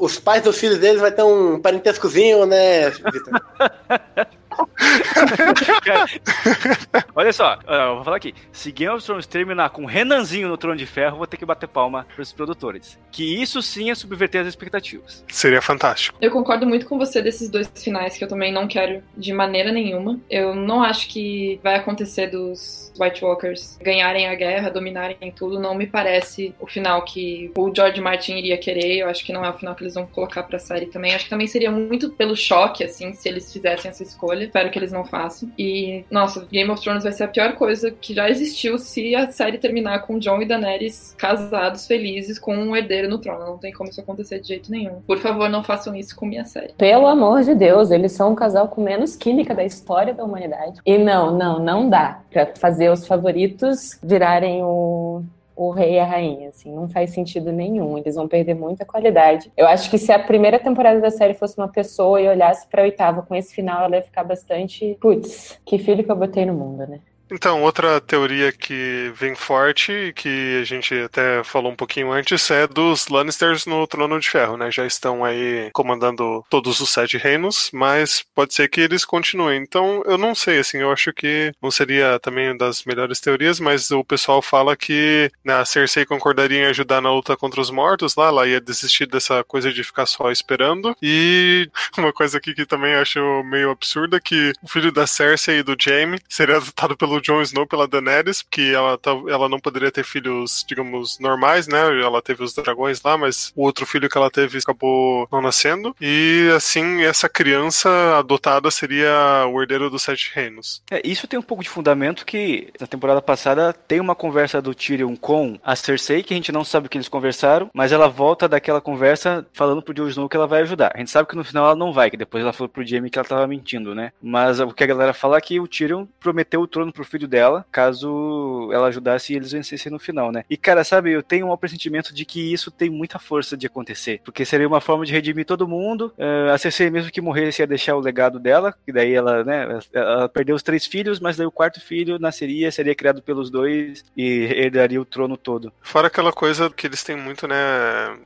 Os pais do filho deles vai ter um parentescozinho, né, Victor? [LAUGHS] [LAUGHS] Olha só, eu vou falar aqui. Se Game of Thrones terminar com Renanzinho no Trono de Ferro, vou ter que bater palma para os produtores. Que isso sim é subverter as expectativas. Seria fantástico. Eu concordo muito com você desses dois finais que eu também não quero de maneira nenhuma. Eu não acho que vai acontecer dos White Walkers ganharem a guerra, dominarem tudo. Não me parece o final que o George Martin iria querer. Eu acho que não é o final que eles vão colocar pra série também. Acho que também seria muito pelo choque, assim, se eles fizessem essa escolha. Espero que eles não façam. E, nossa, Game of Thrones vai ser a pior coisa que já existiu se a série terminar com Jon e Daenerys casados, felizes, com um herdeiro no trono. Não tem como isso acontecer de jeito nenhum. Por favor, não façam isso com minha série. Pelo amor de Deus, eles são o casal com menos química da história da humanidade. E não, não, não dá pra fazer os favoritos virarem o, o rei e a rainha, assim, não faz sentido nenhum, eles vão perder muita qualidade. Eu acho que se a primeira temporada da série fosse uma pessoa e olhasse pra oitava com esse final, ela ia ficar bastante, putz, que filho que eu botei no mundo, né? Então, outra teoria que vem forte, que a gente até falou um pouquinho antes, é dos Lannisters no Trono de Ferro, né? Já estão aí comandando todos os sete reinos, mas pode ser que eles continuem. Então, eu não sei, assim, eu acho que não seria também das melhores teorias, mas o pessoal fala que né, a Cersei concordaria em ajudar na luta contra os mortos lá, ela ia desistir dessa coisa de ficar só esperando. E [LAUGHS] uma coisa aqui que também acho meio absurda, que o filho da Cersei e do Jaime seria adotado pelo Jon Snow pela Daenerys, porque ela, tá, ela não poderia ter filhos, digamos, normais, né? Ela teve os dragões lá, mas o outro filho que ela teve acabou não nascendo. E assim, essa criança adotada seria o herdeiro dos Sete Reinos. É, isso tem um pouco de fundamento que na temporada passada tem uma conversa do Tyrion com a Cersei, que a gente não sabe o que eles conversaram, mas ela volta daquela conversa falando pro Jon Snow que ela vai ajudar. A gente sabe que no final ela não vai, que depois ela falou pro Jaime que ela tava mentindo, né? Mas o que a galera fala é que o Tyrion prometeu o trono pro filho dela, caso ela ajudasse e eles vencessem no final, né? E cara, sabe, eu tenho um pressentimento de que isso tem muita força de acontecer, porque seria uma forma de redimir todo mundo. Uh, a Cersei mesmo que morresse ia deixar o legado dela, que daí ela, né, ela perdeu os três filhos, mas daí o quarto filho nasceria, seria criado pelos dois e herdaria o trono todo. Fora aquela coisa que eles têm muito, né,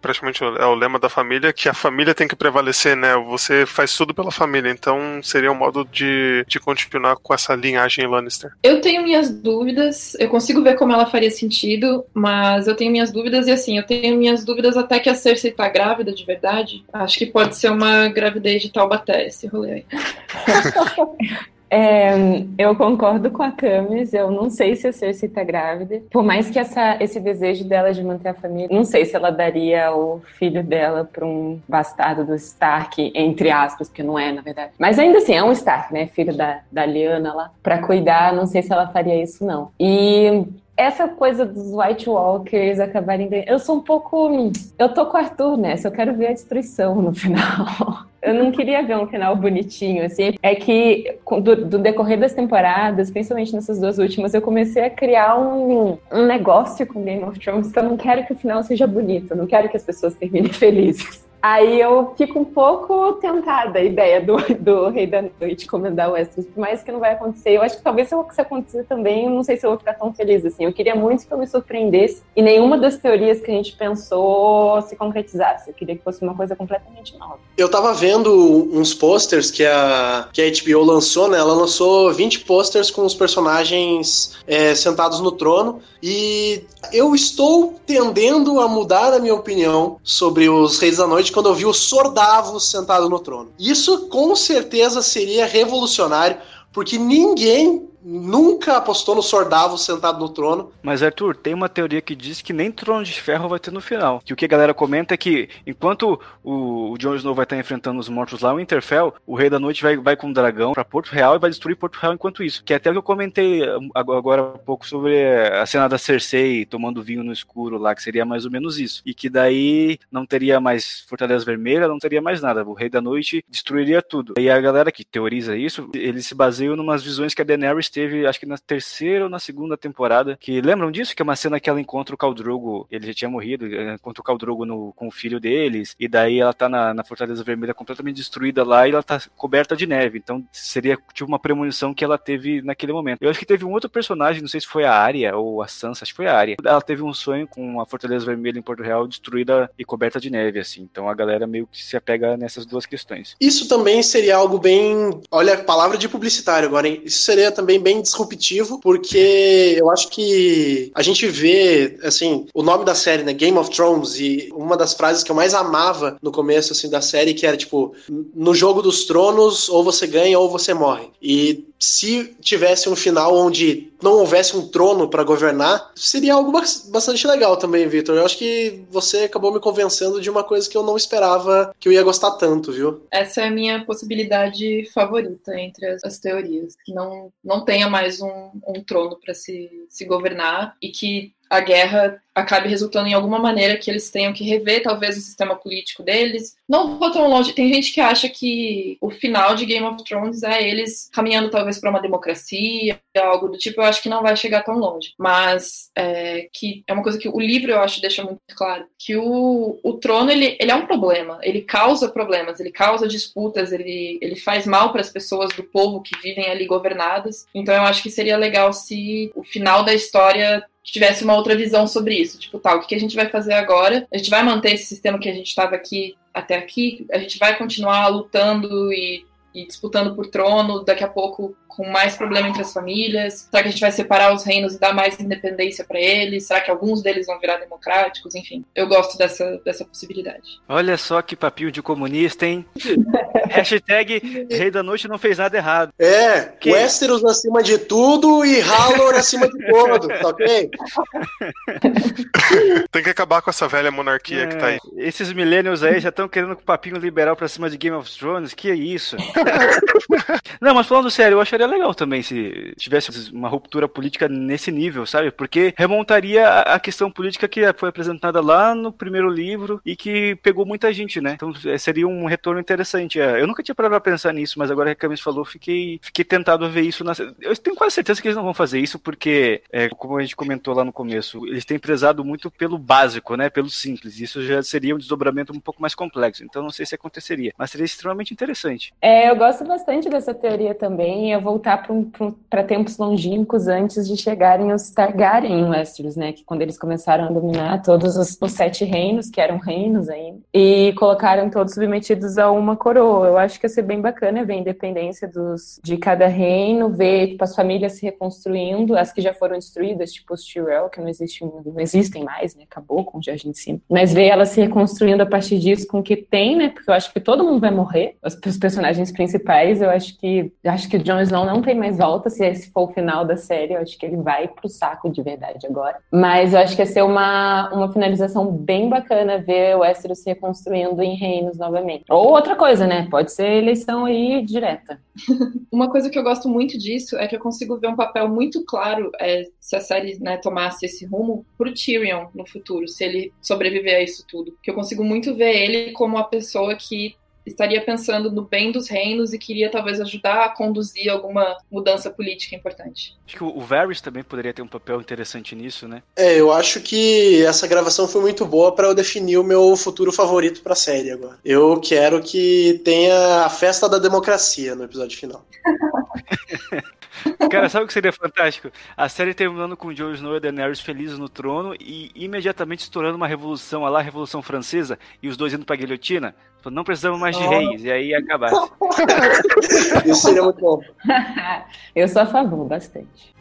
praticamente é o lema da família, que a família tem que prevalecer, né? Você faz tudo pela família, então seria um modo de, de continuar com essa linhagem Lannister. Eu tenho minhas dúvidas, eu consigo ver como ela faria sentido, mas eu tenho minhas dúvidas e assim, eu tenho minhas dúvidas até que a Cersei tá grávida de verdade. Acho que pode ser uma gravidez de Taubaté esse rolê aí. [LAUGHS] É, eu concordo com a Camis, eu não sei se a Cersei tá grávida. Por mais que essa, esse desejo dela de manter a família, não sei se ela daria o filho dela para um bastardo do Stark, entre aspas, que não é, na verdade. Mas ainda assim, é um Stark, né? Filho da, da Lyanna lá. Pra cuidar, não sei se ela faria isso, não. E essa coisa dos White Walkers acabarem ganhando. Eu sou um pouco. Eu tô com o Arthur nessa, eu quero ver a destruição no [LAUGHS] final. Eu não queria ver um final bonitinho, assim. É que do, do, decorrer das temporadas, principalmente nessas duas últimas, eu comecei a criar um, um negócio com Game of Thrones que eu não quero que o final seja bonito, eu não quero que as pessoas terminem [LAUGHS] felizes. Aí eu fico um pouco tentada a ideia do, do Rei da Noite comandar o Westeros, por mais que não vai acontecer. Eu acho que talvez se acontecer também, não sei se eu vou ficar tão feliz assim. Eu queria muito que eu me surpreendesse e nenhuma das teorias que a gente pensou se concretizasse. Eu queria que fosse uma coisa completamente nova. Eu tava vendo uns posters que a, que a HBO lançou, né? Ela lançou 20 posters com os personagens é, sentados no trono e eu estou tendendo a mudar a minha opinião sobre os Reis da Noite quando eu vi o Sordavos sentado no trono. Isso com certeza seria revolucionário, porque ninguém nunca apostou no Sordavo sentado no trono. Mas, Arthur, tem uma teoria que diz que nem trono de ferro vai ter no final. Que o que a galera comenta é que enquanto o, o Jon Snow vai estar enfrentando os mortos lá, o Winterfell, o Rei da Noite vai, vai com o dragão para Porto Real e vai destruir Porto Real enquanto isso. Que é até o que eu comentei agora há pouco sobre a cena da Cersei tomando vinho no escuro lá, que seria mais ou menos isso. E que daí não teria mais Fortaleza Vermelha, não teria mais nada. O Rei da Noite destruiria tudo. E a galera que teoriza isso, eles se baseiam numas visões que a Daenerys teve, acho que na terceira ou na segunda temporada, que lembram disso? Que é uma cena que ela encontra o Khal Drogo, ele já tinha morrido, encontra o Khal Drogo no, com o filho deles, e daí ela tá na, na Fortaleza Vermelha completamente destruída lá e ela tá coberta de neve. Então seria tipo uma premonição que ela teve naquele momento. Eu acho que teve um outro personagem, não sei se foi a Arya ou a Sansa, acho que foi a Arya. Ela teve um sonho com a Fortaleza Vermelha em Porto Real destruída e coberta de neve, assim. Então a galera meio que se apega nessas duas questões. Isso também seria algo bem. Olha, palavra de publicitário agora, hein? Isso seria também bem disruptivo, porque eu acho que a gente vê, assim, o nome da série, né? Game of Thrones, e uma das frases que eu mais amava no começo, assim, da série, que era tipo: no jogo dos tronos, ou você ganha ou você morre. E se tivesse um final onde não houvesse um trono para governar, seria algo bastante legal também, Victor. Eu acho que você acabou me convencendo de uma coisa que eu não esperava que eu ia gostar tanto, viu? Essa é a minha possibilidade favorita entre as, as teorias, que não, não tenha mais um, um trono para se, se governar e que a guerra acabe resultando em alguma maneira que eles tenham que rever talvez o sistema político deles. Não vou tão longe. Tem gente que acha que o final de Game of Thrones é eles caminhando talvez para uma democracia, algo do tipo. Eu acho que não vai chegar tão longe. Mas é, que é uma coisa que o livro eu acho deixa muito claro que o, o trono ele, ele é um problema. Ele causa problemas. Ele causa disputas. Ele ele faz mal para as pessoas do povo que vivem ali governadas. Então eu acho que seria legal se o final da história tivesse uma outra visão sobre isso. Tipo, tá, o que a gente vai fazer agora? A gente vai manter esse sistema que a gente estava aqui até aqui? A gente vai continuar lutando e e disputando por trono, daqui a pouco com mais problema entre as famílias? Será que a gente vai separar os reinos e dar mais independência para eles? Será que alguns deles vão virar democráticos? Enfim, eu gosto dessa, dessa possibilidade. Olha só que papinho de comunista, hein? [LAUGHS] Hashtag Rei da Noite não fez nada errado. É, que... Westeros acima de tudo e Halor acima de todo, tá ok? [LAUGHS] Tem que acabar com essa velha monarquia é, que tá aí. Esses millennials aí já estão querendo com papinho liberal pra cima de Game of Thrones, que é isso? [LAUGHS] Não, mas falando sério, eu acharia legal também se tivesse uma ruptura política nesse nível, sabe? Porque remontaria a questão política que foi apresentada lá no primeiro livro e que pegou muita gente, né? Então é, seria um retorno interessante. É, eu nunca tinha parado pra pensar nisso, mas agora que a Camis falou, fiquei, fiquei tentado a ver isso. Na... Eu tenho quase certeza que eles não vão fazer isso, porque, é, como a gente comentou lá no começo, eles têm prezado muito pelo básico, né? Pelo simples. Isso já seria um desdobramento um pouco mais complexo. Então não sei se aconteceria, mas seria extremamente interessante. É, eu gosto bastante dessa teoria também, é voltar para tempos longínquos antes de chegarem os Targaryen em Westeros, né? Que quando eles começaram a dominar todos os, os, sete reinos, que eram reinos ainda, e colocaram todos submetidos a uma coroa. Eu acho que ia ser bem bacana ver a independência dos, de cada reino, ver tipo, as famílias se reconstruindo, as que já foram destruídas, tipo os Tyrell, que não, existem, não existem mais, né? Acabou com o Jardim de Cima. Mas ver elas se reconstruindo a partir disso com o que tem, né? Porque eu acho que todo mundo vai morrer, os, os personagens principais, eu acho que acho que o Jon Snow não tem mais volta se esse for o final da série, eu acho que ele vai pro saco de verdade agora. Mas eu acho que ia ser uma, uma finalização bem bacana ver o Westeros se reconstruindo em reinos novamente. Ou outra coisa, né? Pode ser eleição aí direta. [LAUGHS] uma coisa que eu gosto muito disso é que eu consigo ver um papel muito claro é, se a série né, tomasse esse rumo pro Tyrion no futuro, se ele sobreviver a isso tudo. Que eu consigo muito ver ele como a pessoa que estaria pensando no bem dos reinos e queria talvez ajudar a conduzir alguma mudança política importante. Acho que o Varys também poderia ter um papel interessante nisso, né? É, eu acho que essa gravação foi muito boa para eu definir o meu futuro favorito para a série agora. Eu quero que tenha a festa da democracia no episódio final. [LAUGHS] [LAUGHS] Cara, sabe o que seria fantástico? A série terminando com Jon Snow e Daenerys felizes no trono e imediatamente estourando uma revolução, a lá Revolução Francesa, e os dois indo pra guilhotina. Não precisamos mais de reis, e aí acabasse. [LAUGHS] Isso seria muito bom. [LAUGHS] Eu sou a favor, bastante.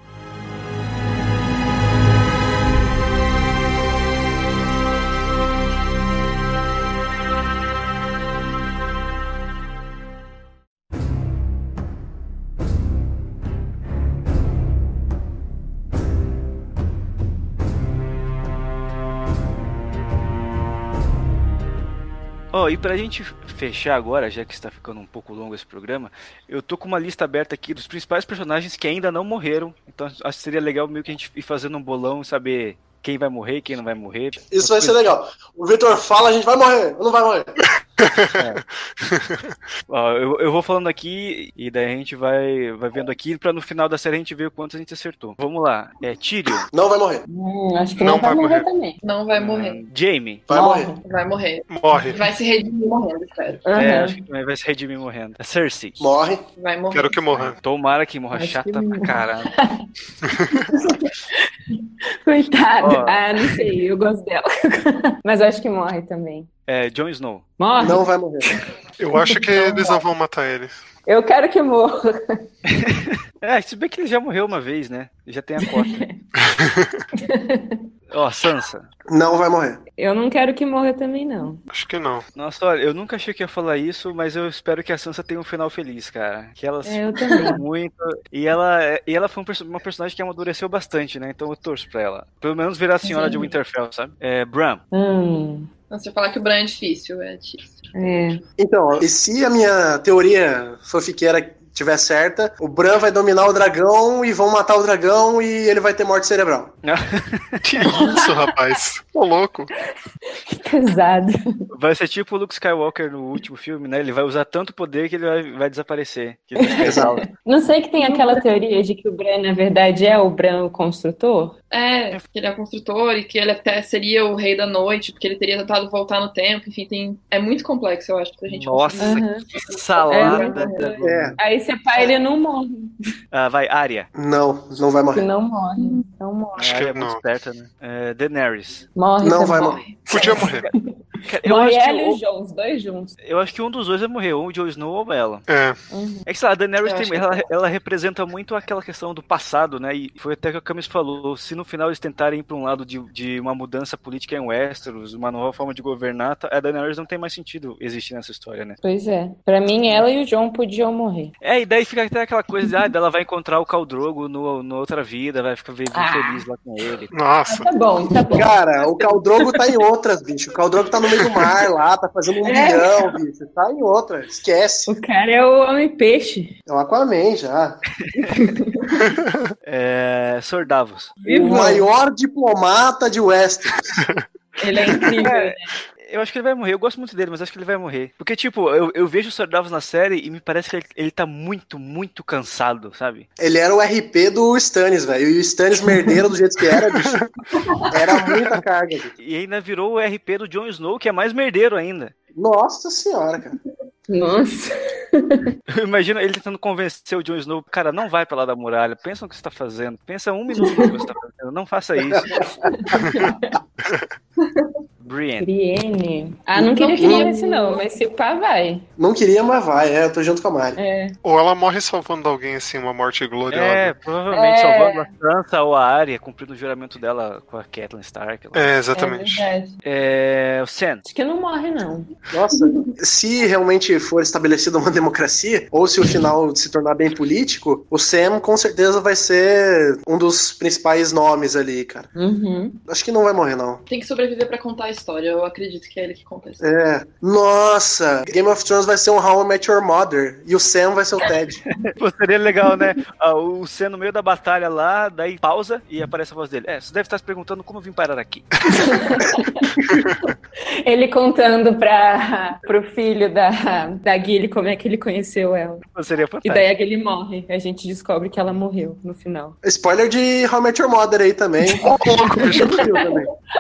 E pra gente fechar agora, já que está ficando um pouco longo esse programa, eu tô com uma lista aberta aqui dos principais personagens que ainda não morreram. Então acho que seria legal meio que a gente ir fazendo um bolão e saber quem vai morrer quem não vai morrer. Isso vai ser legal. O Victor fala, a gente vai morrer, ou não vai morrer. [LAUGHS] [LAUGHS] Ó, eu, eu vou falando aqui e daí a gente vai, vai vendo aqui pra no final da série a gente ver quantos a gente acertou. Vamos lá. É Tyrion. Não vai morrer. Hum, acho que não, Não vai, vai morrer, morrer. também. Não vai morrer. Jamie. Vai Morre. morrer. Vai morrer. Morre. Vai se redimir morrendo, espero. É, Aham. acho que vai se redimir morrendo. A Cersei. Morre. Vai morrer. Quero que morra. Tomara que morra Acho chata que pra caralho. [LAUGHS] Coitada. Ah, não sei, eu gosto dela. [LAUGHS] Mas acho que morre também. É, Jon Snow. Morre? Não vai morrer. Eu acho que eles não vão matar ele. Eu quero que morra. [LAUGHS] É, se bem que ele já morreu uma vez, né? Já tem a cota. [LAUGHS] Ó, Sansa. Não vai morrer. Eu não quero que morra também, não. Acho que não. Nossa, olha, eu nunca achei que ia falar isso, mas eu espero que a Sansa tenha um final feliz, cara. Que ela É, eu também. muito. E ela, e ela foi um uma personagem que amadureceu bastante, né? Então eu torço pra ela. Pelo menos virar a senhora de Sim. Winterfell, sabe? É, Bram. Hum, Se eu falar que o Bran é difícil, é difícil. é. Então, e se a minha teoria fofiqueira tiver certa, o Bran vai dominar o dragão e vão matar o dragão e ele vai ter morte cerebral. [LAUGHS] Que isso, rapaz? Tô louco. [LAUGHS] Que pesado. Vai ser tipo o Luke Skywalker no último filme, né? Ele vai usar tanto poder que ele vai, vai desaparecer. Que ele vai. [LAUGHS] Não sei que tem aquela teoria de que o Bran, na verdade, é o Bran o construtor? É, que ele é construtor e que ele até seria o rei da noite, porque ele teria tentado voltar no tempo. Enfim, tem... é muito complexo, eu acho, pra gente Nossa. Aham. que salada. É. É. Aí se pá, ele não morre. Ah, vai, Arya. Não, não vai Que morrer. não morre. Não morre. Acho que é muito não. esperta, né? É, Daenerys. Morre Não vai morrer. Podia morrer. Eu Morre acho, que ela e o- o João, os dois juntos. eu acho que um dos dois vai morrer, ou o Jon Snow ou ela. É. Uhum. É que sei lá, a Daenerys tem, que ela, é. ela representa muito aquela questão do passado, né? E foi até que a Camis falou. Se no final eles tentarem ir pra um lado de, de uma mudança política em Westeros, uma nova forma de governar, tá- a Daenerys não tem mais sentido existir nessa história, né? Pois é. Pra mim, ela e o João podiam morrer. É, e daí fica até aquela coisa de, ah, dela vai encontrar o Khal Drogo no, no outra vida, vai ficar Ah. feliz lá com ele. Nossa. Tá bom, tá bom. Cara, o Caldrogo tá em outras, bicho. O Caldrogo tá no meio do mar lá, tá fazendo um É. bilhão, bicho. Tá em outra. Esquece. O cara é o homem-peixe. É o Aquaman já. [LAUGHS] É, Davos. O maior diplomata de Westeros. Ele é incrível, né? Eu acho que ele vai morrer, eu gosto muito dele, mas acho que ele vai morrer. Porque, tipo, eu, eu vejo o Sor Davos na série e me parece que ele, ele tá muito, muito cansado, sabe? Ele era o RP do Stannis, velho. E o Stannis merdeiro do jeito que era, bicho. [LAUGHS] Era muita carga, bicho. E ainda virou o RP do Jon Snow, que é mais merdeiro ainda. Nossa senhora, cara. Nossa. [LAUGHS] Imagina ele tentando convencer o Jon Snow, cara, não vai pra lá da muralha, pensa no que você tá fazendo, pensa um minuto no que você tá fazendo, não faça isso. [LAUGHS] Brienne. Brienne. Ah, não queria que morresse, não, mas se pá, vai. Não queria, mas vai. É, eu tô junto com a Mari. É. Ou ela morre salvando alguém, assim, uma morte gloriosa. É, provavelmente É. salvando a Sansa ou a Arya, cumprindo o juramento dela com a Catelyn Stark. lá. É, É exatamente. verdade. É, o Sen. Acho que não morre, não. Nossa, se realmente for estabelecida uma democracia, ou se o final se tornar bem político, o Sam com certeza vai ser um dos principais nomes ali, cara. Uhum. Acho que não vai morrer, não. Tem que sobreviver pra contar a história. Eu acredito que é ele que conta a história. É. Nossa, Game of Thrones vai ser um How I Met Your Mother. E o Sam vai ser o Ted. [LAUGHS] Pô, seria legal, né? Ah, o Sen no meio da batalha lá, daí pausa e aparece a voz dele. É, você deve estar se perguntando como eu vim parar aqui. [LAUGHS] Ele contando pra, pro filho da, da Gilly como é que ele conheceu ela. Pô, Seria E fantástico. daí a Gilly morre. A gente descobre que ela morreu no final. Spoiler de How I Met Your Mother aí também. [LAUGHS]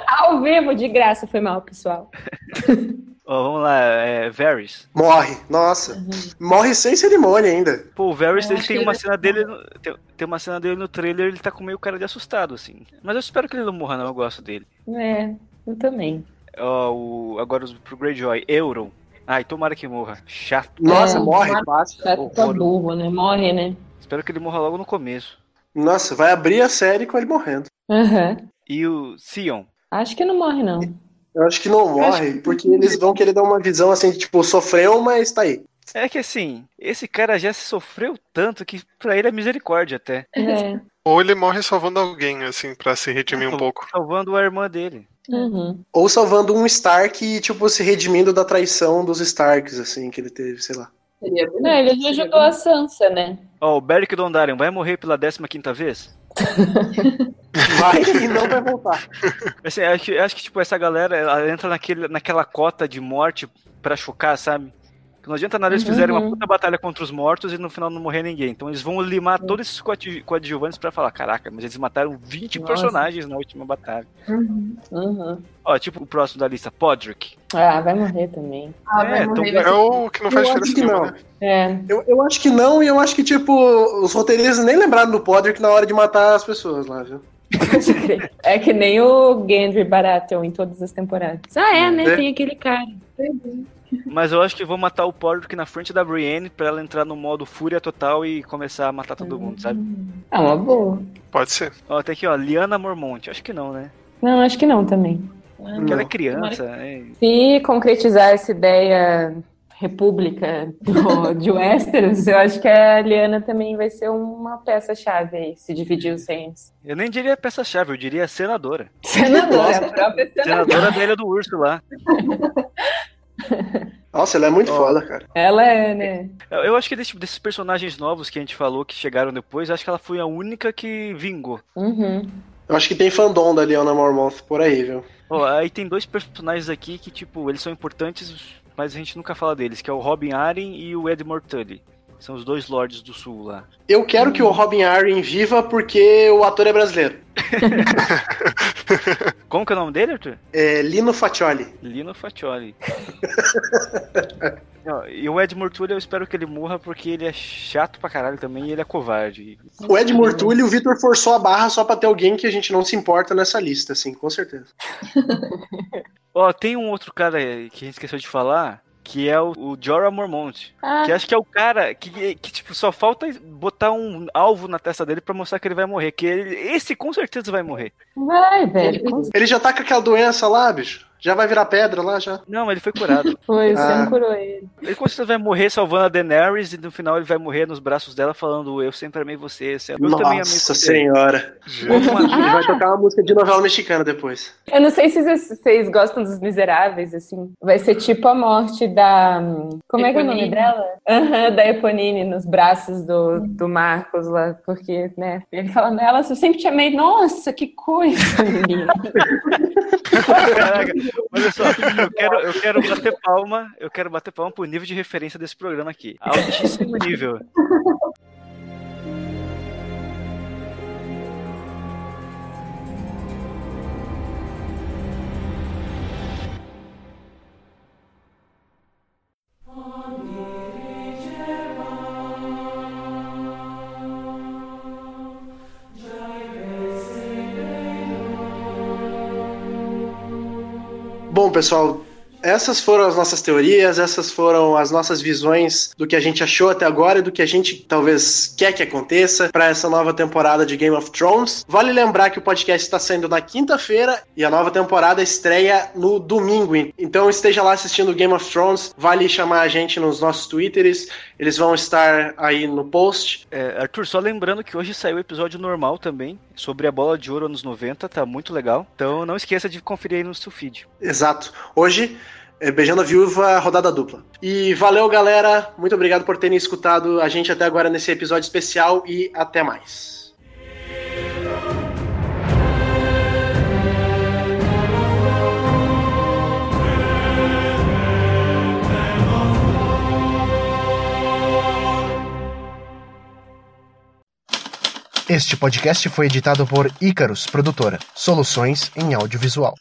Ao vivo, de graça, foi mal, pessoal. [LAUGHS] Ó, vamos lá, é, Varys. Morre. Nossa. Morre sem cerimônia ainda. Pô, o Varys ele tem uma cena dele. no- Tem, tem uma cena dele no trailer, ele tá com meio cara de assustado, assim. Mas eu espero que ele não morra, não. Eu gosto dele. É, eu também. Ó, o, agora pro Greyjoy, Euron. Ai, tomara que morra. Chato. Nossa, É, morre fácil. Chato tá burro, né? Morre, né? Espero que ele morra logo no começo. Nossa, vai abrir a série com ele morrendo. Aham. E o Sion. Acho que não morre, não. Eu acho que não morre, porque eles vão querer dar uma visão assim, tipo, sofreu, mas tá aí. É que assim, esse cara já se sofreu tanto que pra ele é misericórdia até. É. [LAUGHS] Ou ele morre salvando alguém, assim, pra se redimir um pouco. Salvando a irmã dele. Uhum. Ou salvando um Stark e, tipo, se redimindo da traição dos Starks, assim, que ele teve, sei lá. Seria bonito. Não, ele ajudou a Sansa, né? Ó, o Beric Dondarrion vai morrer pela 15ª vez? Vai e não vai voltar. [LAUGHS] Assim, acho, que- acho que, tipo, essa galera, ela entra naquele, naquela cota de morte pra chocar, sabe? Que Não adianta nada eles fizerem uma Uhum. puta batalha contra os mortos e no final não morrer ninguém. Então eles vão limar todos esses coadju- coadjuvantes pra falar, caraca, mas eles mataram 20 Nossa. personagens na última batalha. Uhum. Uhum. Ó, tipo o próximo da lista, Podrick. Ah, vai morrer também. Ah, É, morrer, então- É o que não faz Eu diferença que nenhuma, não. né? É. Eu, eu acho que não, e eu acho que, tipo, os roteiristas nem lembraram do Podrick na hora de matar as pessoas lá, viu? É que nem o Gendry Baratheon em todas as temporadas. Ah, é, né? É. Tem aquele cara. Mas eu acho que vão matar o Podrick na frente da Brienne pra ela entrar no modo fúria total e começar a matar todo mundo, sabe? É uma boa. Pode ser. Ó, tem aqui, ó, Liana Mormont. Acho que não, né? Não, acho que não também. Porque ela é criança, é. Se concretizar essa ideia república do, de Westeros, eu acho que a Liana também vai ser uma peça-chave aí, se dividir os reinos. Eu nem diria peça-chave, eu diria senadora. Senadora, a própria senadora. Senadora da Ilha do Urso lá. Nossa, ela é muito Ó. foda, cara. Ela é, né? Eu, eu acho que desse- desses personagens novos que a gente falou, que chegaram depois, acho que ela foi a única que vingou. Uhum. Eu acho que tem fandom da Leona Mormont por aí, viu? Ó, aí tem dois personagens aqui que, tipo, eles são importantes, mas a gente nunca fala deles, que é o Robin Arryn e o Edmure Tully. São os dois lords do sul lá. Eu quero que o Robin Arryn viva porque o ator é brasileiro. [LAUGHS] Como que é o nome dele, Arthur? É Lino Faccioli. Lino Faccioli. [LAUGHS] E o Edmure Tully eu espero que ele morra porque ele é chato pra caralho também e ele é covarde. O Ed Mortulli, o Vitor forçou a barra só pra ter alguém que a gente não se importa nessa lista, assim, com certeza. [LAUGHS] Ó, tem um outro cara que a gente esqueceu de falar, que é o, o Jorah Mormont. Ah, Que acho que é o cara que, que, tipo, só falta botar um alvo na testa dele pra mostrar que ele vai morrer. Que ele- esse com certeza vai morrer. vai, velho. Ele já tá com aquela doença lá, bicho. Já vai virar pedra lá, já. Não, mas ele foi curado. [LAUGHS] Foi, você Ah. não curou ele. ele com certeza vai morrer salvando a Daenerys e no final ele vai morrer nos braços dela falando eu sempre amei você. Eu também amei Nossa você. senhora. Ele vai [LAUGHS] tocar uma música de novela mexicana depois. Eu não sei se vocês, gostam dos Miseráveis, assim. Vai ser tipo a morte da. Como é que é o nome Eponine. dela? Aham, da Eponine nos braços do, do Marcos lá. Porque, né? Ele fala nela, eu sempre te amei. Nossa, que coisa, [LAUGHS] menina. Olha só, [LAUGHS] eu quero, eu quero bater palma, eu quero bater palma pro nível de referência desse programa aqui. Altíssimo nível. Pessoal, essas foram as nossas teorias, essas foram as nossas visões do que a gente achou até agora e do que a gente talvez quer que aconteça para essa nova temporada de Game of Thrones. Vale lembrar que o podcast está saindo na quinta-feira e a nova temporada estreia no domingo. Então esteja lá assistindo Game of Thrones, vale chamar a gente nos nossos twitters, eles vão estar aí no post. É, Arthur, só lembrando que hoje saiu o episódio normal também, sobre a bola de ouro anos 90, tá muito legal. Então não esqueça de conferir aí no seu feed. Exato. Hoje Beijando a Viúva, rodada dupla. E valeu, galera. Muito obrigado por terem escutado a gente até agora nesse episódio especial e até mais. Este podcast foi editado por Icarus Produtora, soluções em audiovisual.